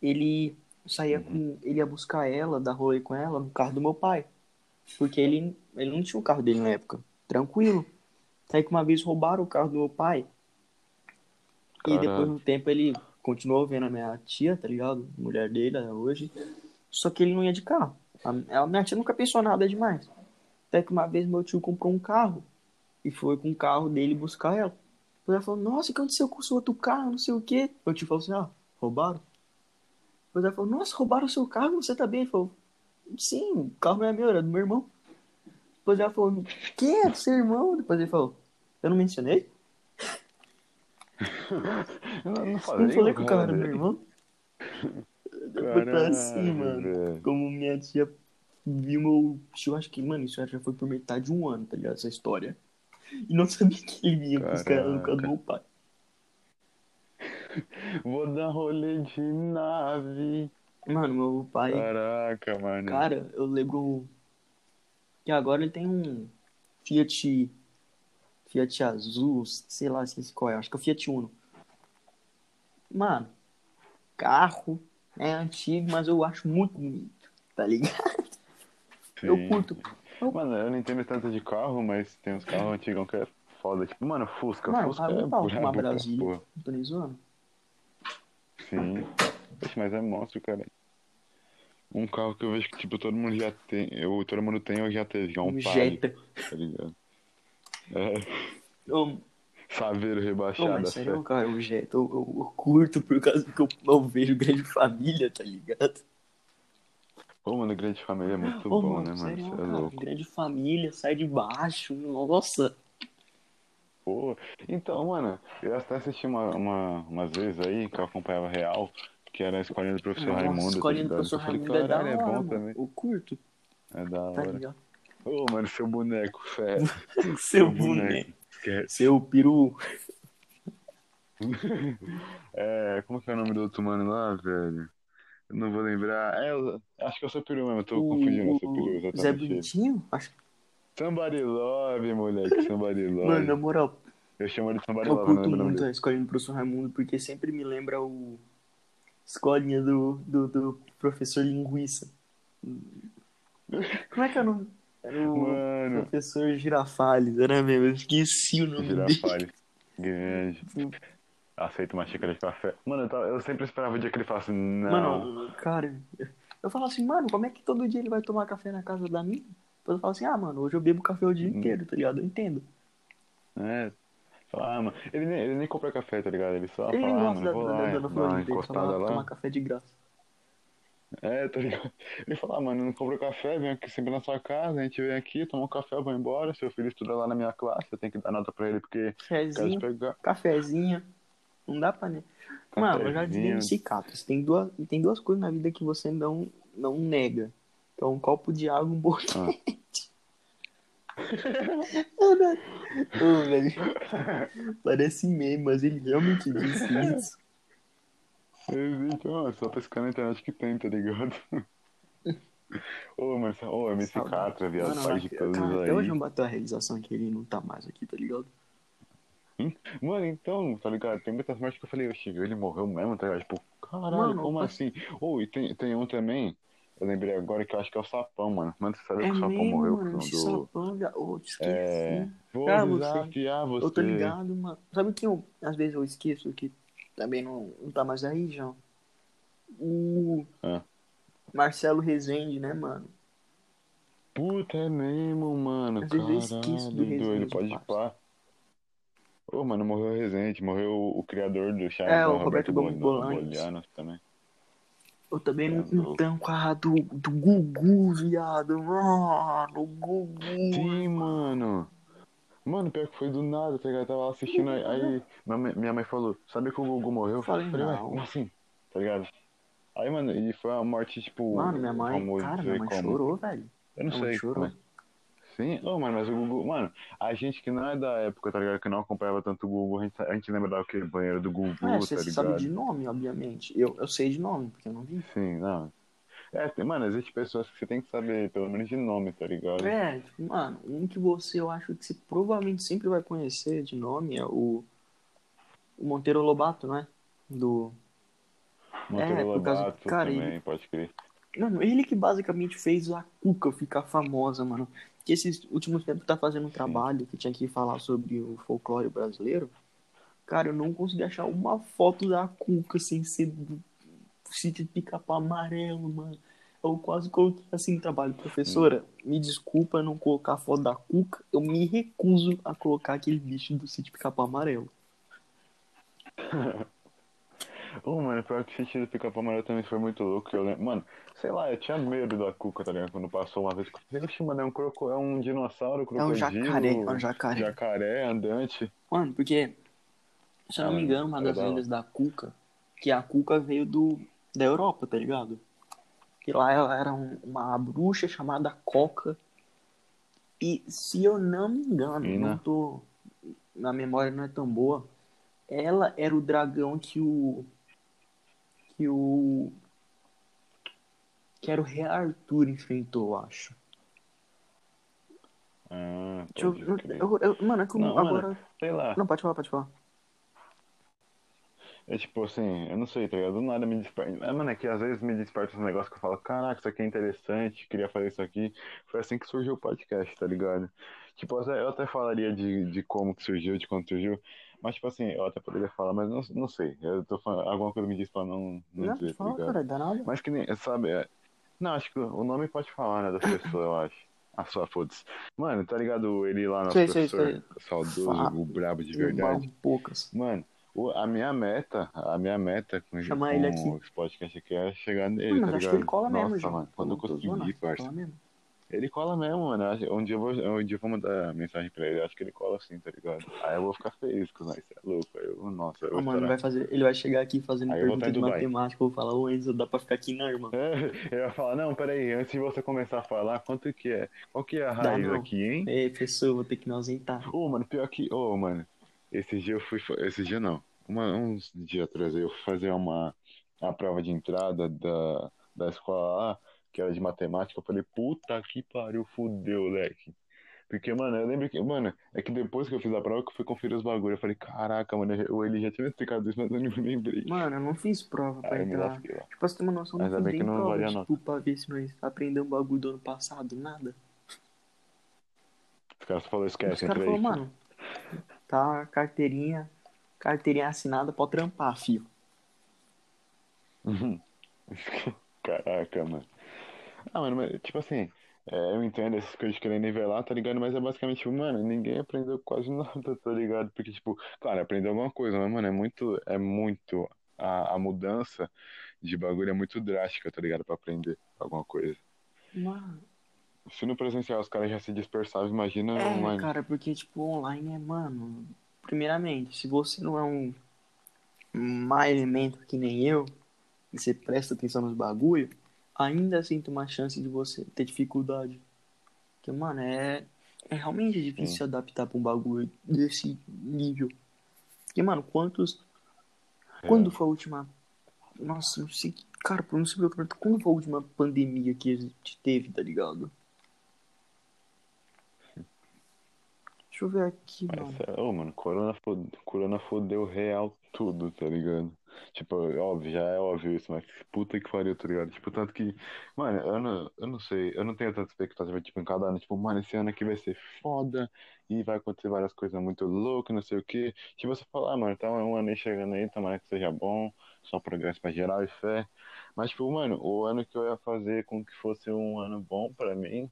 Ele saía com... Ele ia buscar ela, dar rolê com ela, no carro do meu pai. Porque ele, ele não tinha o carro dele na época. Tranquilo. Aí que uma vez roubaram o carro do meu pai. E depois, Caralho. no tempo, ele continuou vendo a minha tia, tá ligado? Mulher dele até hoje. Só que ele não ia de carro. A, a minha tia nunca pensou nada demais. Até que uma vez meu tio comprou um carro. E foi com o carro dele buscar ela. Ela falou, nossa, o que aconteceu com o seu outro carro? Não sei o quê. Meu tio falou assim, ah, roubaram? Depois ela falou, nossa, roubaram o seu carro? Você tá bem? Ele falou, sim, o carro não é meu, era do meu irmão. Depois ela falou, quem é do seu irmão? Depois ele falou, eu não mencionei? Eu não, falei, não falei que o carro era do meu irmão? Depois tá assim, mano. Como minha tia viu meu que, mano, isso já foi por metade de um ano, tá ligado? Essa história. E não sabia que ele vinha buscar no carro do meu pai. Vou dar rolê de nave. Mano, meu pai, Caraca, mano. cara, eu lembro que agora ele tem um Fiat, Fiat azul, sei lá, esqueci qual é, acho que é o Fiat Uno. Mano, carro é antigo, mas eu acho muito bonito, tá ligado? Eu Sim. curto. Eu Mano, eu não entendo tanto de carro, mas tem uns carros antigos que é foda. Tipo, mano, Fusca. Mano, Fusca paga é pau brabo uma Brasília. porra. Não tô nem zoando. Sim. Poxa, mas é monstro, cara. Um carro que eu vejo que, tipo, todo mundo já tem. Eu, todo mundo tem ou já teve, é um Um Jetta. tá ligado? É, Ô, saveiro rebaixado. mas assim. sério, cara, o Jetta eu, eu- eu curto por causa que eu, eu vejo grande família, tá ligado? Pô, mano, Grande Família é muito Ô, bom, mano, né, mano? sério, é cara, louco. grande família, sai de baixo, nossa. Pô, então, mano, eu até assisti uma, uma, umas vezes aí que eu acompanhava Real, que era a escolinha do professor Nossa, Raimundo. tá escolinha do professor falei, Raimundo é da "Caralho, hora, é bom mano. também. Eu curto, É da tá hora. ligado? Ô, mano, seu boneco, fé. Seu boneco. Esquece. Seu peru. É, como que é o nome do outro mano lá, velho? Eu não vou lembrar. É, eu acho que é o seu peru mesmo, eu tô confundindo o seu peru, O Zé exatamente. ele. Bonitinho? Acho Somebody Love, moleque, Somebody Love. Mano, na moral, Eu chamo ele de Somebody eu Love, não curto nome muito a escolinha do professor Raimundo, porque sempre me lembra o escolinha do, do, do professor Linguiça. Como é que é o nome? Era o Mano, professor Girafales, era mesmo, eu esqueci o nome dele. Girafales. Grande. aceita uma xícara de café. Mano, eu, tava- eu sempre esperava o dia que ele falasse, não. Mano, cara, eu falo assim, mano, como é que todo dia ele vai tomar café na casa da minha? Depois eu falo assim, ah, mano, hoje eu bebo café o dia Hum. inteiro, tá ligado? Eu entendo. É. Fala, ah, mano. Ele nem, ele nem compra café, tá ligado? Ele só Ele fala, ah, mano, da, vou da, lá, da encostada vai lá. tomar café de graça. É, tá ligado? Ele fala, ah, mano, não compra café, vem aqui sempre na sua casa, a gente vem aqui, toma um café, eu vou embora, seu filho estuda lá na minha classe, eu tenho que dar nota pra ele porque Cafézinho, pegar. cafezinho. Não dá pra. né? Mano, eu já dizia Cafezinho. nesse Catos, tem duas, tem duas coisas na vida que você não, não nega. É um copo de água um bolo Ah. Ô, velho. Parece meme, mas ele realmente disse isso. Existe, mano, só pescar na internet que tem, tá ligado? Ô, mano, ô, MC Saudade. Catra, viado, Mano, pai de cara, todos até hoje aí. não bateu a realização que ele não tá mais aqui, tá ligado? Mano, então, tá ligado? Tem muitas mortes que eu falei, oxe, ele morreu mesmo, tá ligado? Tipo, caralho, Mano, como eu- assim? Ô, e tem, tem um também, eu lembrei agora que eu acho que é o Sapão, mano. Mano, você sabe É que o Sapão morreu mano, do... sapão, te esqueci. É, vou Cara, você- desafiar você. Eu tô ligado, mano. Sabe que eu, às vezes eu esqueço que também não, não tá mais aí, João? O Ah. Marcelo Rezende, né, mano? Puta, é mesmo, mano. Às vezes eu Caralho, esqueço do doido, Rezende, pode parça. pá. Ô, mano, morreu o Rezende, morreu o, o criador do Charles, É, o Roberto Roberto Bolanos. Também. Eu também não. Louco. Então, cara, do, do Gugu, viado. Mano, o Gugu. Sim, mano. Mano, pior que foi do nada, tá ligado? Eu tava assistindo, aí, aí minha, mãe- falou, sabe que o Gugu morreu? Eu falei, ué, não. como assim? Tá ligado? Aí, mano, e foi uma morte, tipo... Mano, minha mãe. como Cara, minha mãe como? chorou, velho. Eu não Minha sei chorou. como é. Sim, ô, mano, mas o Gugu, mano, a gente que não é da época, tá ligado? Que não acompanhava tanto o Gugu, a gente, a gente lembra daquele banheiro do Gugu, É, tá você ligado? sabe de nome, obviamente. Eu, eu sei de nome, porque eu não vi. Sim, não. É, tem- mano, existe pessoas que você tem que saber, pelo menos de nome, tá ligado? É, tipo, mano, um que você, eu acho que você provavelmente sempre vai conhecer de nome é o, o Monteiro Lobato, né? Do. Monteiro é, por causa- Lobato cara, também, ele- pode crer. Mano, ele que basicamente fez a Cuca ficar famosa, mano. Que esses últimos tempos tá fazendo um trabalho que tinha que falar sobre o folclore brasileiro. Cara, eu não consegui achar uma foto da Cuca sem ser do sítio de pica-pau amarelo, mano. Eu quase coloquei assim no trabalho. Professora, me desculpa não colocar a foto da Cuca. Eu me recuso a colocar aquele bicho do sítio pica-pau amarelo. Ô, mano, pior que o sentido do pica-pau amarelo também foi muito louco. Eu lembro, mano, sei lá, eu tinha medo da Cuca, tá ligado? Quando passou uma vez. Vixe, mano, é um, croco, é um dinossauro, É um crocodilo. jacaré, é um jacaré. Jacaré andante. Mano, porque, se eu não me engano, uma é das lendas da Cuca, que a Cuca veio do, da Europa, tá ligado? Que lá ela era um- uma bruxa chamada Coca. E se eu não me engano, Ina. não tô. Na memória não é tão boa. Ela era o dragão que o. Que o. Que era o Rei Arthur enfrentou, eu acho. Ah, Deixa eu, eu- eu- mano, é eu- Não, mano. agora. Sei lá. Não, pode falar, pode falar. É tipo assim, eu não sei, tá ligado? Do nada me desperta. É, mano, é que às vezes me desperta um negócio que eu falo, caraca, isso aqui é interessante, queria fazer isso aqui. Foi assim que surgiu o podcast, tá ligado? Tipo, eu até falaria de, de como que surgiu, de quando surgiu. Mas, tipo assim, eu até poderia falar, mas não, não sei. Eu tô falando, alguma coisa me diz pra não, não, Não, dizer, tá fala, ligado? cara, dá nada. Mas que nem, sabe, é... Não, acho que o nome pode falar, né, das pessoas, eu acho. Ah, só foda-se. Mano, tá ligado ele lá, nosso Sei, sei, professor saudoso, Fala. o brabo de verdade. poucas. Mano, o- a minha meta, a minha meta com, Chamar com ele aqui. esse podcast aqui é chegar nele, Mano, tá mas acho ligado? que ele cola Nossa, mesmo, mano, quando eu conseguir, parça. cola mesmo. Ele cola mesmo, mano. Um dia eu vou, um dia eu vou mandar mensagem pra ele, eu acho que ele cola sim, tá ligado? Aí eu vou ficar feliz com nós, você é louco. Aí eu, nossa, eu Ah, vou mano, estourar. vai fazer, ele vai chegar aqui fazendo Aí pergunta de matemática. Eu vou falar, ô Enzo, dá pra ficar aqui não, irmão. É, eu ia falar, não, peraí, antes de você começar a falar, quanto que é? Qual que é a Dá raiz não. aqui, hein? Ei, professor, vou ter que me ausentar. Ô, mano, pior que. Ô, mano, esse dia eu fui. Esse dia não. Uma, uns dias atrás eu fui fazer uma a prova de entrada da, da escola lá, que era de matemática. Eu falei, puta que pariu, fudeu, leque. Porque, mano, eu lembro que. Mano, é que depois que eu fiz a prova que eu fui conferir os bagulhos. Eu falei, caraca, mano, eu- ele já tinha explicado isso, mas eu não lembrei. Mano, eu não fiz prova pra Aí entrar. Tipo, pra você ter uma noção, Mas não fiz nem não prova, valia tipo, pra ver se nós aprendemos um bagulho do ano passado, nada. Os caras falaram, esquece, entra aí. falaram, mano, tá, carteirinha, carteirinha assinada pra trampar, filho. Caraca, mano. Ah, mano, mas, tipo assim, é, eu entendo essas coisas de querer nivelar, tá ligado? Mas é basicamente, tipo, mano, ninguém aprendeu quase nada, tá ligado? Porque, tipo, claro, aprendeu alguma coisa, mas, mano, é muito, é muito, a, a mudança de bagulho é muito drástica, tá ligado? Pra aprender alguma coisa. Mano, Se no presencial os caras já se dispersavam, imagina é, online. cara, porque, tipo, online é, mano. Primeiramente, se você não é um mais elemento que nem eu, e você presta atenção nos bagulho, ainda assim tem uma chance de você ter dificuldade. Porque, mano, é, é realmente difícil Sim. se adaptar pra um bagulho desse nível. Porque, mano, quantos. É. Quando foi a última. Nossa, não sei. Cara, por não sei o que eu Quando foi a última pandemia que a gente teve, tá ligado? Deixa eu ver aqui, Mas, mano. é, ô, mano, corona, fod... corona fodeu real tudo, tá ligado? Tipo, óbvio, já é óbvio isso, mas puta que pariu, tá ligado? Tipo, tanto que, mano, eu não, eu não sei, eu não tenho tanta expectativa, tipo, em cada ano, tipo, mano, esse ano aqui vai ser foda e vai acontecer várias coisas muito loucas, não sei o quê. Tipo, você fala, ah, mano, tá um ano aí chegando aí, tomara que seja bom, só progresso pra geral e fé. Mas, tipo, mano, o ano que eu ia fazer com que fosse um ano bom pra mim,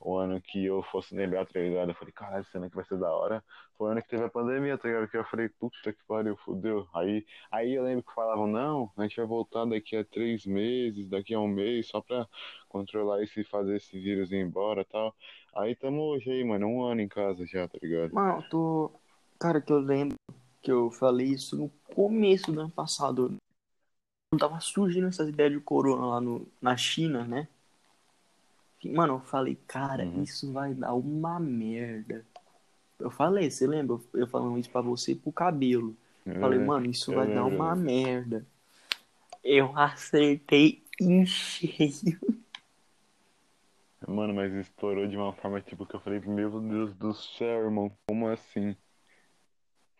o ano que eu fosse lembrar, tá ligado? Eu falei, caralho, esse ano aqui vai ser da hora. Foi o ano que teve a pandemia, tá ligado? Que eu falei, puta que pariu, fudeu. Aí, aí eu lembro que falavam, não, a gente vai voltar daqui a três meses, daqui a um mês, só pra controlar isso e fazer esse vírus ir embora tal. Aí tamo hoje aí, mano, um ano em casa já, tá ligado? Mano, tô. Cara, que eu lembro que eu falei isso no começo do ano passado. Quando tava surgindo essas ideias de corona lá no, na China, né? Mano, eu falei, cara, Uhum. isso vai dar uma merda. Eu falei, você lembra? Eu- falando isso pra você pro cabelo. Eu falei, É, mano, isso vai dar uma merda. Eu acertei em cheio. Mano, mas estourou de uma forma tipo que eu falei, meu Deus do céu, irmão, como assim?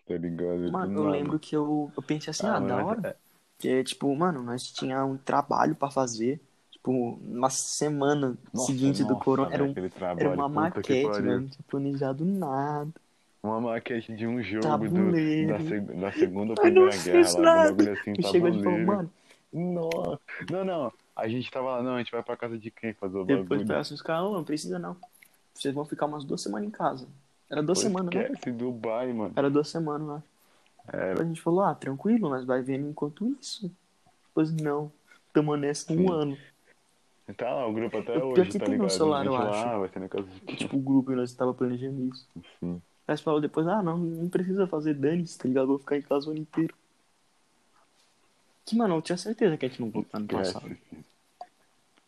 Tá ligado? Mano, eu lembro que eu, eu pensei assim, Ah, ah, da mas hora. é- Porque, tipo, mano, nós tinha um trabalho pra fazer. Tipo, na semana Nossa, seguinte do nossa, corona. Era, velho, um, era uma maquete, velho. Não tinha planejado nada. Uma maquete de um jogo do, Tabuleiro. da, seg- da Segunda ou Mas Primeira Guerra, nada. assim, E chegou e falou, mano, Nossa. Não, não. A gente tava lá, não, a gente vai pra casa de quem fazer o depois bagulho? pegasse os caras, "Ô, não precisa não. Vocês vão ficar umas duas semanas em casa. Era duas Pô, semanas, né? Esquece Dubai, mano. Era duas semanas, acho. Era. A gente falou, ah, tranquilo, nós vai vendo enquanto isso. Depois não. Tamo nessa um ano. Tá lá o grupo até pior hoje, que tá tem no ligado? celular, eu lá, acho. ah, vai ser na casa de? Tipo, o grupo e nós tava planejando isso. Sim. Aí você falou depois, ah, não, não precisa fazer dane-se, tá ligado? Eu vou ficar em casa o ano inteiro. Que, mano, eu tinha certeza que a gente não voltou Esquece. passado.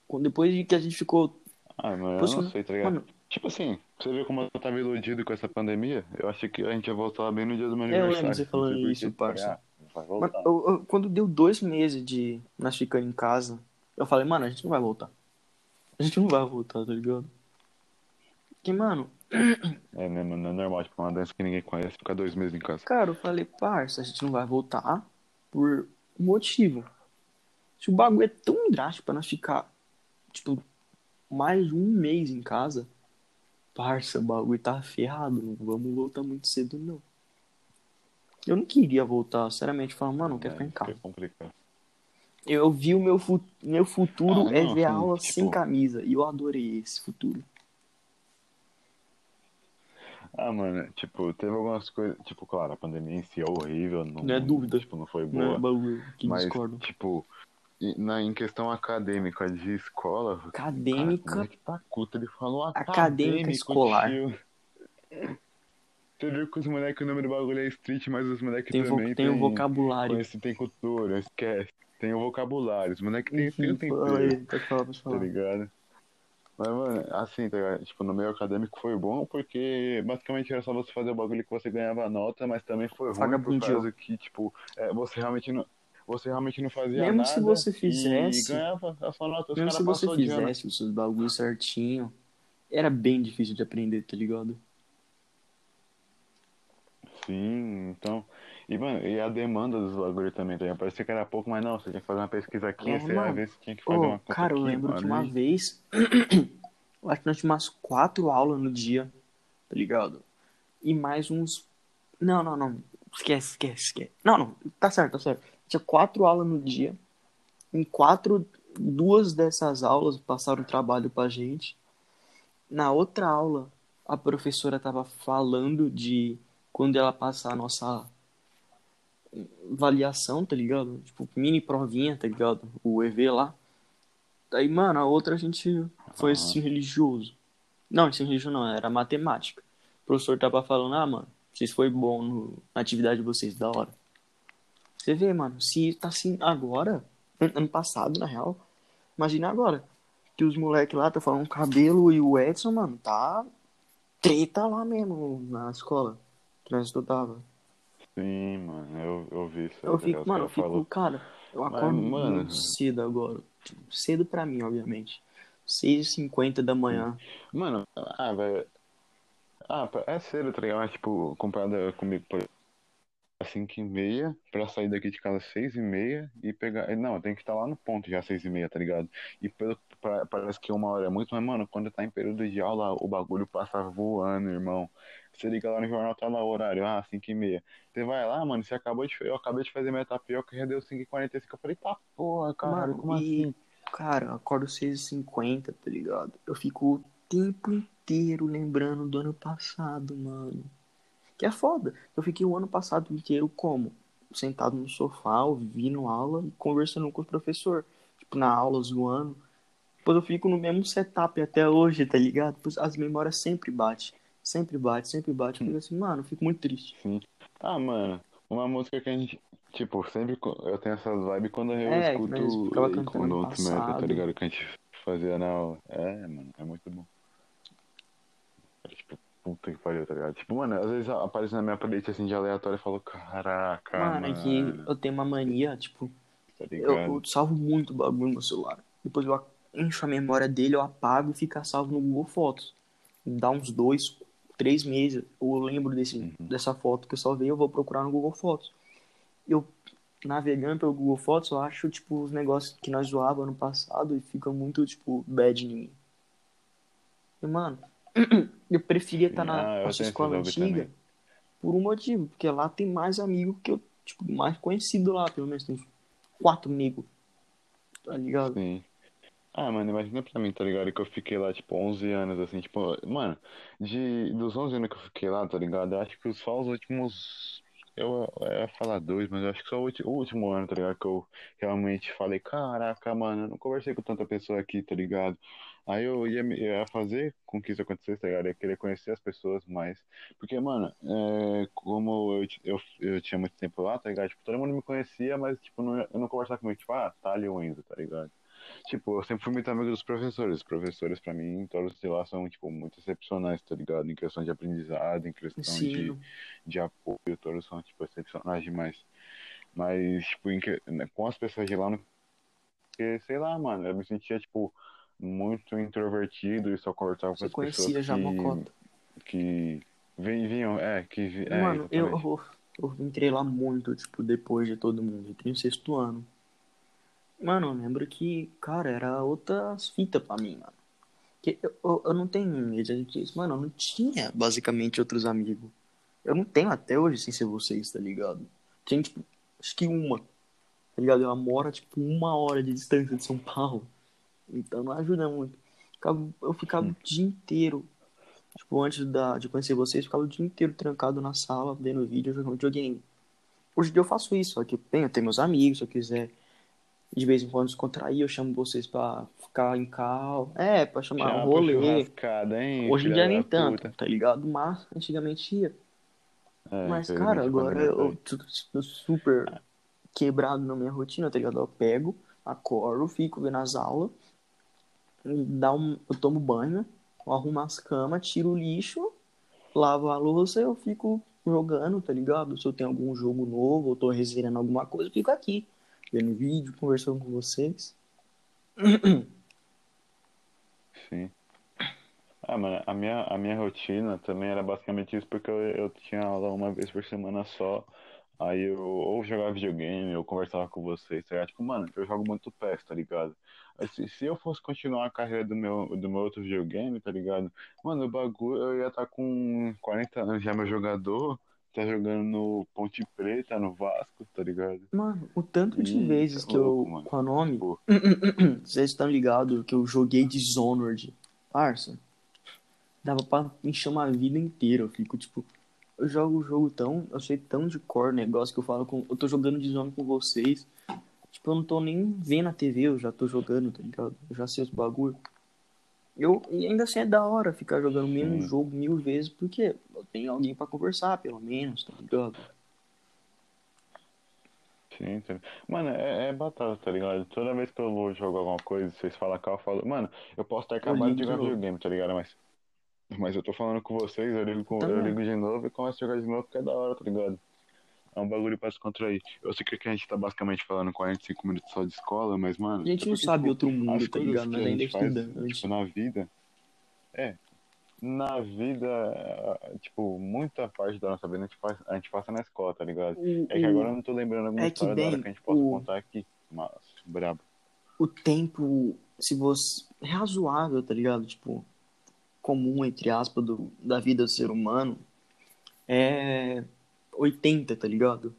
Quando- Depois de que a gente ficou. Ah, mano, eu Poxa, não sei, tá ligado? Mano, Tipo assim, você vê como eu tava iludido com essa pandemia? Eu achei que a gente ia voltar bem no dia do meu É, eu lembro aniversário. você falando isso, quê. parça. Mano, eu- eu- quando deu dois meses de nós ficando em casa, eu falei, mano, a gente não vai voltar. A gente não vai voltar, tá ligado? Porque, mano, É, né, mano, é normal, tipo, uma doença que ninguém conhece, ficar dois meses em casa. cara, eu falei, parça, a gente não vai voltar por um motivo. Se o bagulho é tão drástico pra nós ficar, tipo, mais um mês em casa, parça, o bagulho tá ferrado, não vamos voltar muito cedo, não. Eu não queria voltar, sinceramente, falando, mano, não quero ficar em casa. complicado. Eu vi o meu, fu- meu futuro Ah, é não, ver sim, aula tipo- sem camisa, e eu adorei esse futuro. Ah, mano, tipo, teve algumas coisas, tipo, claro, a pandemia em si é horrível, não, Não é dúvida. tipo, não foi boa, bagulho que mas, discordo. tipo, na, em questão acadêmica de escola, cara, o Acadêmica, moleque tá culto, ele falou Acadêmica acadêmico, escolar. tio. Você viu que os moleques, o nome do bagulho é street, mas os moleques tem, vo- também tem o tem, vocabulário. conhece, tem cultura, esquece, tem o vocabulário, os moleques tem, tem Enfim, fala tempero. aí, falar, tá falar. ligado? Mas, mano, assim, tá ligado? Tipo, no meio acadêmico foi bom porque basicamente era só você fazer o bagulho que você ganhava nota, mas também foi ruim por causa que, tipo, é, você realmente não. Você realmente não fazia Mesmo nada se você e fizesse- ganhava a sua nota, Mesmo se você ano. fizesse os seus bagulhos certinho, era bem difícil de aprender, tá ligado? Sim, então. E, mano, e a demanda dos bagulhos também, tá? Parecia que era pouco, mas não, você tinha que fazer uma pesquisa aqui, É, você ia mano. ver se tinha que fazer Ô, uma conta cara, eu lembro que ali. uma vez, eu acho que nós tínhamos umas quatro aulas no dia, tá ligado? E mais uns. Não, não, não. Esquece, esquece, esquece. Não, não, tá certo, tá certo. Tinha quatro aulas no dia. Em quatro, duas dessas aulas passaram trabalho pra gente. Na outra aula, a professora tava falando de quando ela passar a nossa avaliação, tá ligado? Tipo, mini provinha, tá ligado? O EV lá. Daí, mano, a outra a gente foi ensino religioso. Não, ensino religioso não, era matemática. O professor tava falando, ah, mano, vocês foi bom no, na atividade de vocês, da hora. Você vê, mano, se tá assim agora, ano passado, na real, imagina agora. Que os moleques lá tá falando cabelo e o Edson, mano, tá treta lá mesmo na escola que nós estudava. Sim, mano, eu, eu vi isso. Eu fico, mano, eu fico, falam- cara, eu acordo mano- muito cedo agora. Cedo pra mim, obviamente. 6h50 da manhã. Mano, ah, velho. Ah, é cedo, tá ligado? Mas, tipo, comparado comigo, por às 5 e meia, pra sair daqui de casa às 6 e meia e pegar. Não, tem que estar lá no ponto já às 6 e meia, tá ligado? E pelo, pa- parece que uma hora é muito, mas, mano, quando tá em período de aula, o bagulho passa voando, irmão. Você liga lá no jornal, tá lá o horário, ah, 5 e meia. Você vai lá, mano, você acabou de. Eu acabei de fazer minha tapioca, já deu 5 e 45 Eu falei, tá porra, Mano, como e- assim? Cara, eu acordo 6h50, tá ligado? Eu fico o tempo inteiro lembrando do ano passado, mano. Que é foda. Eu fiquei o ano passado inteiro como? Sentado no sofá, ouvindo aula e conversando com o professor. Tipo, na aula, zoando. Depois eu fico no mesmo setup até hoje, tá ligado? Pois As memórias sempre batem. Sempre bate, sempre bate. Eu fico assim, mano, fico muito triste. Sim. Ah, mano, uma música que a gente. Tipo, sempre eu tenho essas vibes quando eu É, escuto e quando outro metal, tá ligado? Que a gente fazia na aula. É, mano, é muito bom. É, tipo, puta que pariu, tá ligado? Tipo, mano, às vezes aparece na minha playlist assim de aleatório e falo, caraca, Mano, é que eu tenho uma mania, tipo, tá Eu, eu salvo muito bagulho no meu celular. Depois eu encho a memória dele, eu apago e fica salvo no Google Fotos. Dá uns dois, três meses, eu lembro desse, Uhum. dessa foto que eu salvei, eu vou procurar no Google Fotos. Eu, navegando pelo Google Fotos, eu acho, tipo, os negócios que nós zoávamos ano passado e fica muito, tipo, bad em mim. E, mano, eu preferia estar Sim. na Ah, nossa escola antiga também. por um motivo, porque lá tem mais amigo que eu, tipo, mais conhecido lá, pelo menos tem quatro amigos, tá ligado? Sim. Ah, mano, imagina pra mim, tá ligado? Que eu fiquei lá, tipo, 11 anos, assim, tipo, mano, de, dos 11 anos que eu fiquei lá, tá ligado? Eu acho que só os últimos, eu, eu ia falar dois, mas eu acho que só o, o último ano, tá ligado? Que eu realmente falei, caraca, mano, eu não conversei com tanta pessoa aqui, tá ligado? Aí eu ia, me- eu ia fazer com que isso acontecesse, tá ligado? Eu ia querer conhecer as pessoas mais. Porque, mano, é, como eu, eu, eu tinha muito tempo lá, tá ligado? Tipo, todo mundo me conhecia, mas, tipo, não, eu não conversava comigo, tipo, ah, tá ali o Enzo, tá ligado? Tipo, eu sempre fui muito amigo dos professores. Os professores, pra mim, todos de lá são, tipo, muito excepcionais, tá ligado? Em questão de aprendizado, em questão de, Ensino. de apoio, todos são, tipo, excepcionais demais. Mas, tipo, em né, com as pessoas de lá, não... porque, sei lá, mano, eu me sentia, tipo, muito introvertido e só conversava com Você as pessoas conhecia já que, Mocota. que vinham, é, que é, Mano, eu, exatamente. eu, eu entrei lá muito, tipo, depois de todo mundo. Entrei no sexto ano. Mano, eu lembro que, cara, era outras fitas pra mim, mano. Que eu, eu, eu não tenho medo disso. Mano, eu não tinha, basicamente, outros amigos. Eu não tenho até hoje sem ser vocês, tá ligado? Tinha, tipo, acho que uma. Tá ligado? Ela mora, tipo, uma hora de distância de São Paulo. Então não ajuda muito. Eu ficava o dia inteiro. Tipo, antes da, de conhecer vocês, eu ficava o dia inteiro trancado na sala, vendo vídeo, jogando videogame. Hoje em dia eu faço isso, só que eu tenho, eu tenho meus amigos, se eu quiser de vez em quando descontrair, eu chamo vocês pra ficar em carro. É, pra chamar Chama um rolê. hein, Hoje em dia nem tanto, puta. tá ligado? Mas antigamente ia. É, Mas, cara, agora eu tô super quebrado na minha rotina, tá ligado? Eu pego, acordo, fico vendo as aulas, dá um, eu tomo banho, eu arrumo as camas, tiro o lixo, lavo a louça eu fico jogando, tá ligado? Se eu tenho algum jogo novo, ou tô resenhando alguma coisa, eu fico aqui, vendo vídeo, conversando com vocês. Sim. Ah, mano, a minha, a minha rotina também era basicamente isso, porque eu, eu tinha aula uma vez por semana só. Aí eu ou jogava videogame, ou conversava com vocês, tá ligado? Tipo, mano, eu jogo muito PES, tá ligado? Aí, se, eu fosse continuar a carreira do meu, do meu outro videogame, tá ligado? Mano, o bagulho, eu ia estar com 40 anos já, meu jogador, tá jogando no Ponte Preta, no Vasco, tá ligado? Mano, o tanto de vezes tá que eu. louco, mano. Qual é o nome? Pô, Vocês estão ligados que eu joguei Dishonored. Parça. Dava pra encher uma vida inteira. Eu fico, tipo. Eu jogo o jogo tão. Eu sei tão de cor negócio que eu falo com. Eu tô jogando Dishonored com vocês. Tipo, eu não tô nem vendo a TV, eu já tô jogando, tá ligado? Eu já sei os bagulho. Eu, e ainda assim é da hora ficar jogando o mesmo Sim. jogo mil vezes, porque eu tenho alguém pra conversar, pelo menos, tá ligado? sim, tá Mano, é, é batata, tá ligado? Toda vez que eu vou jogar alguma coisa, vocês falam cá, eu falo, mano, eu posso estar acabado de jogar videogame, tá ligado? Mas, mas eu tô falando com vocês, eu ligo, com, eu Também. ligo de novo e começo a jogar de novo porque é da hora, tá ligado? É um bagulho pra se contrair. Eu sei que a gente tá basicamente falando 45 minutos só de escola, mas, mano. A gente é não porque, sabe tipo, outro mundo, tá ligado? que Mas ainda estudante. tipo, na vida. É. Na vida, tipo, muita parte da nossa vida a gente, faz, a gente passa na escola, tá ligado? O, É que o- agora eu não tô lembrando alguma é que história da hora bem, que a gente possa o- contar aqui. Mas, brabo. o tempo, se você. É razoável, tá ligado? Tipo, comum, entre aspas, do, da vida do ser humano é 80, tá ligado?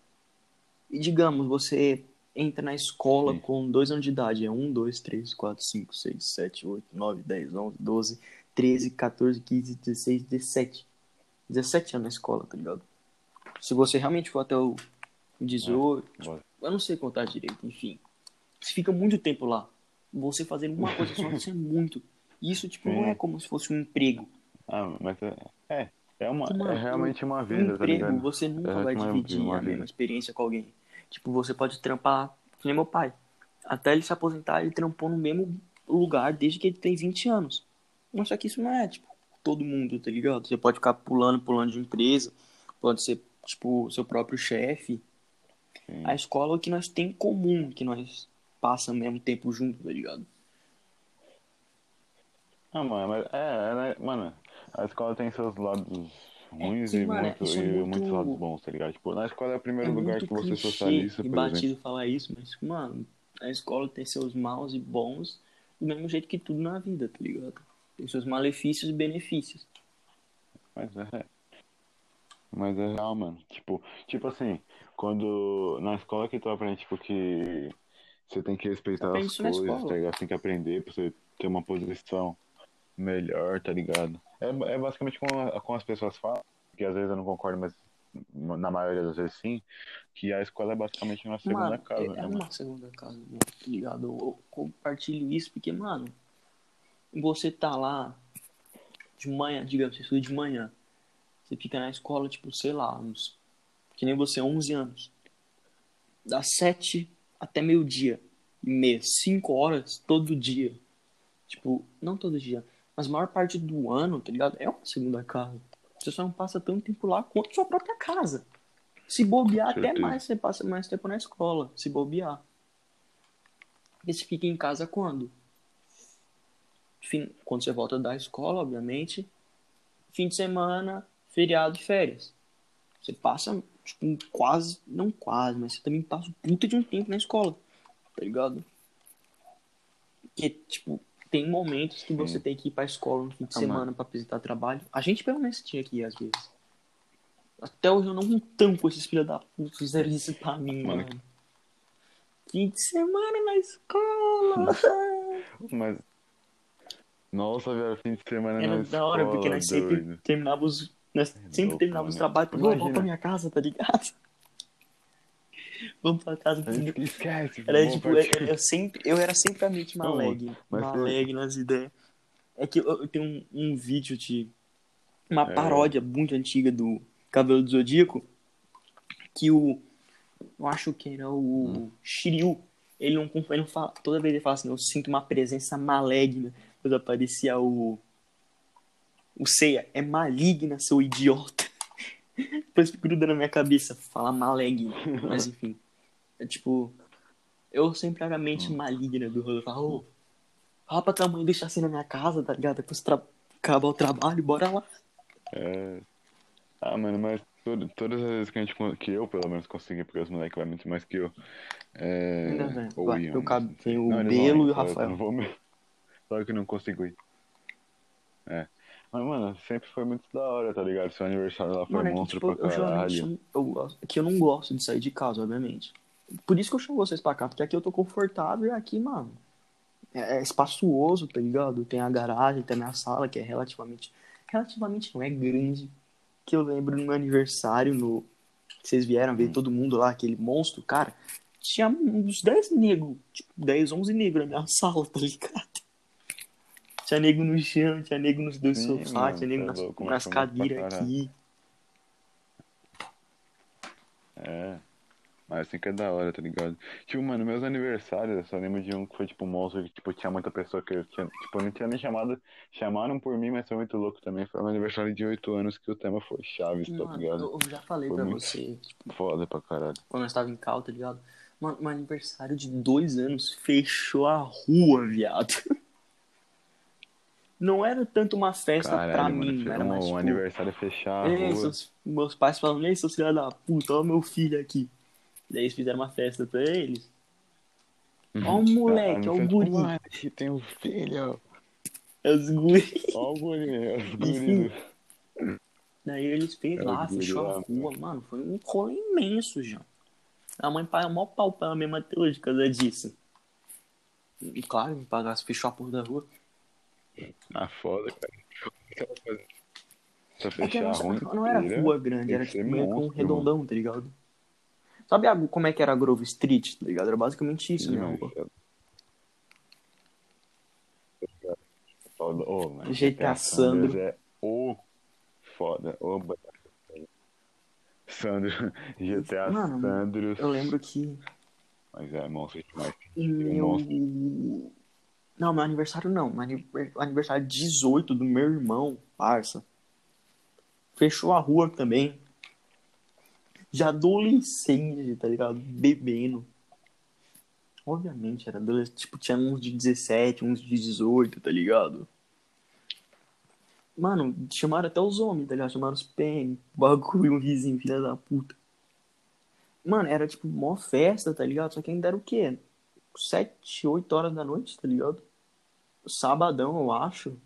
E digamos, você entra na escola Sim. com dois anos de idade. É 1, 2, 3, 4, 5, 6, 7, 8, 9, 10, 11, 12, 13, 14, 15, 16, 17. 17 anos na escola, tá ligado? Se você realmente for até o 18, Bora. eu não sei contar direito, enfim. Você fica muito tempo lá. Você fazendo uma coisa só, isso é muito. Isso, tipo, não Sim. é como se fosse um emprego. Ah, mas é. É, é, uma, Mano, é realmente uma Um vida, tá emprego, ligado? você nunca É vai uma- dividir uma a mesma experiência com alguém. Tipo, você pode trampar, que nem meu pai. Até ele se aposentar, ele trampou no mesmo lugar desde que ele tem 20 anos. Mas só que isso não é, tipo, todo mundo, tá ligado? Você pode ficar pulando, pulando de empresa. Pode ser, tipo, seu próprio chefe. A escola é o que nós tem em comum, que nós passamos mesmo tempo junto, tá ligado? Ah, mano, mas é, ela é- mano, a escola tem seus lados ruins que, e, mano, muito, é e muito- muitos lados bons, tá ligado? Tipo, na escola é o primeiro é lugar que você socializa, e batido exemplo. falar isso, mas, mano, a escola tem seus maus e bons do mesmo jeito que tudo na vida, tá ligado? Tem seus malefícios e benefícios. Mas é. Mas é real, mano. Tipo, tipo assim, quando. Na escola que tu aprende, tipo, que você tem que respeitar as coisas, tá ligado? Tem que aprender pra você ter uma posição melhor, tá ligado? É, é basicamente como, como as pessoas falam, que às vezes eu não concordo, mas na maioria das vezes sim, que a escola é basicamente uma segunda mano, casa, é, né, é uma segunda casa, mano, tá ligado? Eu, eu compartilho isso porque, mano, você tá lá de manhã, digamos, você estuda de manhã. Você fica na escola, tipo, sei lá, uns, que nem você, 11 anos. Das 7 até meio-dia e meia, 5 horas todo dia. Tipo, não todo dia, mas a maior parte do ano, tá ligado? É uma segunda casa. Você só não passa tanto tempo lá quanto sua própria casa. Se bobear, até mais, você passa mais tempo na escola, se bobear. Porque você fica em casa quando? Fim, quando você volta da escola, obviamente. Fim de semana, feriado e férias. Você passa, tipo, quase, não quase, mas você também passa puta de um tempo na escola, tá ligado? Porque, tipo, tem momentos que você Sim. tem que ir pra escola no fim de Ah, semana pra apresentar trabalho. A gente pelo menos tinha que ir às vezes. Até hoje eu não tampo esses filhos da puta fizeram isso pra mim, Mano. mano. Fim de semana na escola. Mas. Nossa, velho, fim de semana Era na da hora, porque escola, nós sempre doido. terminávamos os. Nós sempre louco, terminávamos os mano. trabalhos. Vamos Imagina. pra minha casa, tá ligado? Vamos pra casa. A gente esquece, Era tipo, eu, eu sempre, eu era sempre a mente mas Malegue nas ideias. É que eu, eu tenho um, um vídeo de. Uma É. paródia muito antiga do Cabelo do Zodíaco. Que o. Eu acho que era o Hum. Shiryu. Ele não, ele não fala. Toda vez ele fala assim, eu sinto uma presença maligna. Quando aparecia o. O Seiya. É maligna, seu idiota. Depois gruda na minha cabeça. Fala maligna. Mas enfim. É tipo. Eu sempre era a mente Hum. maligna do rolê. Eu falava, ô, fala pra tua mãe deixar assim na minha casa, tá ligado? Depois tra... acabar o trabalho, bora lá. É... Ah, mano, mas todo- todas as vezes que a gente que eu pelo menos consegui, porque os moleques vai muito mais que eu. É... Ainda bem. ou Vai, iam, eu cab- não sei. tem o Não, Belo e o só eu Rafael. Não vou mesmo. Só que eu não consigo ir. É. Mas, mano, sempre foi muito da hora, tá ligado? Seu aniversário lá foi Mano, é que, monstro tipo, pra eu caralho. Eu, é que eu não gosto de sair de casa, obviamente. Por isso que eu chamo vocês pra cá, porque aqui eu tô confortável e aqui, mano. É, é espaçoso, tá ligado? Tem a garagem, tem a minha sala, que é relativamente. Relativamente não é grande. Que eu lembro no meu aniversário, no. Vocês vieram ver Hum. todo mundo lá, aquele monstro, cara. Tinha uns 10 negros, tipo, 10, 11 negros na minha sala, tá ligado? Tinha nego no chão, tinha nego nos dois sofás, mano, tinha nego tá nas, louco, nas cadeiras aqui. É. Mas assim que é da hora, tá ligado? Tipo, mano, meus aniversários, eu só lembro de um que foi tipo um monstro que tipo, tinha muita pessoa que eu tinha. Tipo, não tinha nem chamado. Chamaram por mim, mas foi muito louco também. Foi um aniversário de 8 anos que o tema foi Chaves, tá ligado? eu eu já falei Foi pra muito- você, tipo, Foda pra caralho. quando eu estava em cal, tá ligado? Mano, meu aniversário de dois anos fechou a rua, viado. Não era tanto uma festa pra Caralho, mim, mano, era um, mais um tipo, aniversário fechar a "Ei, rua. seus- meus pais falando, ei, seus filhos da puta, ó meu filho aqui. Daí eles fizeram uma festa pra eles. Ó o moleque, ó o guri. Tem um filho. Os guri. Ó o guri, os guri. Daí eles fez É, lá, fechou a rua, mano. Foi um rolê imenso, já. A mãe paga mó pau pra ela mesma até hoje por causa disso. E claro, me pagasse, fechou a porra da rua. Ah, foda, cara. Pra É fechar a nossa, rua não era rua grande, era tipo meio um monstro, redondão, tá ligado? Sabe a- como é que era a Grove Street, tá ligado? Era basicamente isso, né, é- Foda. Ô, mano, GTA Sandro. É o foda. O Sandro. GTA Mano, Sandro. Eu lembro que Mas é monstro demais. em meu... Não, meu aniversário não. Meu aniver- aniversário 18 do meu irmão, parça. Fechou a rua também. Já adolescente, tá ligado? Bebendo. Obviamente, era adolescente. Tipo, tinha uns de 17, uns de 18, tá ligado? Mano, chamaram até os homens, tá ligado? Chamaram os PM, bagulho, um vizinho, filha da puta. Mano, era tipo mó festa, tá ligado? Só que ainda era o quê? 7, 8 horas da noite, tá ligado? Sabadão, eu acho.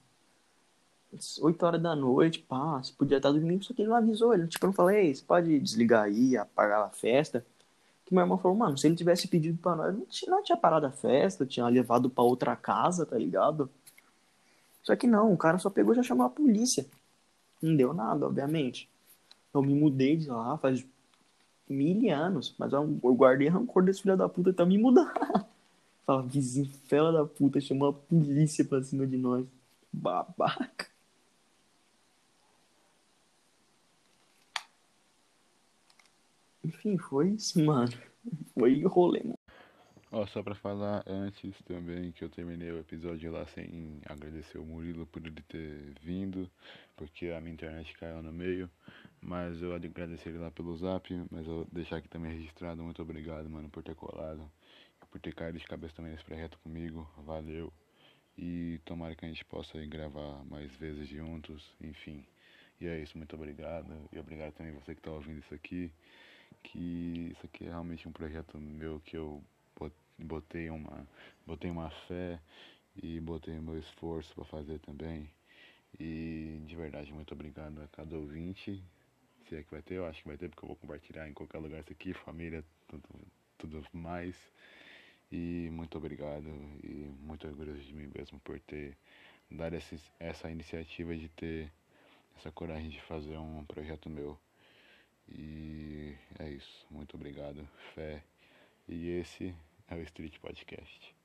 8 horas da noite, pá, você podia estar dormindo, só que ele não avisou. Ele, tipo, eu não falei, você pode desligar aí, apagar a festa. Que meu irmão falou, mano, se ele tivesse pedido pra nós, não tinha, não tinha parado a festa, tinha levado pra outra casa, tá ligado? Só que não, o cara só pegou e já chamou a polícia. Não deu nada, obviamente. Eu me mudei de lá faz mil anos, mas eu eu guardei rancor desse filho da puta até me mudar. Fala, vizinho, fela da puta, chamou a polícia pra cima de nós. Babaca. Enfim, foi isso, mano. Foi rolê, mano. Ó, só pra falar antes também que eu terminei o episódio lá sem agradecer o Murilo por ele ter vindo, porque a minha internet caiu no meio. Mas eu agradecer ele lá pelo zap, mas eu vou deixar aqui também registrado. Muito obrigado, mano, por ter colado, por ter caído de cabeça também nesse projeto comigo. Valeu. E tomara que a gente possa gravar mais vezes juntos, enfim. E é isso, muito obrigado. E obrigado também você que tá ouvindo isso aqui. Que isso aqui é realmente um projeto meu que eu bot- botei uma, botei uma fé e botei meu esforço para fazer também. E de verdade, muito obrigado a cada ouvinte. Se é que vai ter, eu acho que vai ter, porque eu vou compartilhar em qualquer lugar isso aqui, família, tudo, tudo mais. E muito obrigado e muito orgulhoso de mim mesmo por ter dado essa, essa iniciativa de ter essa coragem de fazer um projeto meu. E é isso. Muito obrigado. Fé. E esse é o Street Podcast.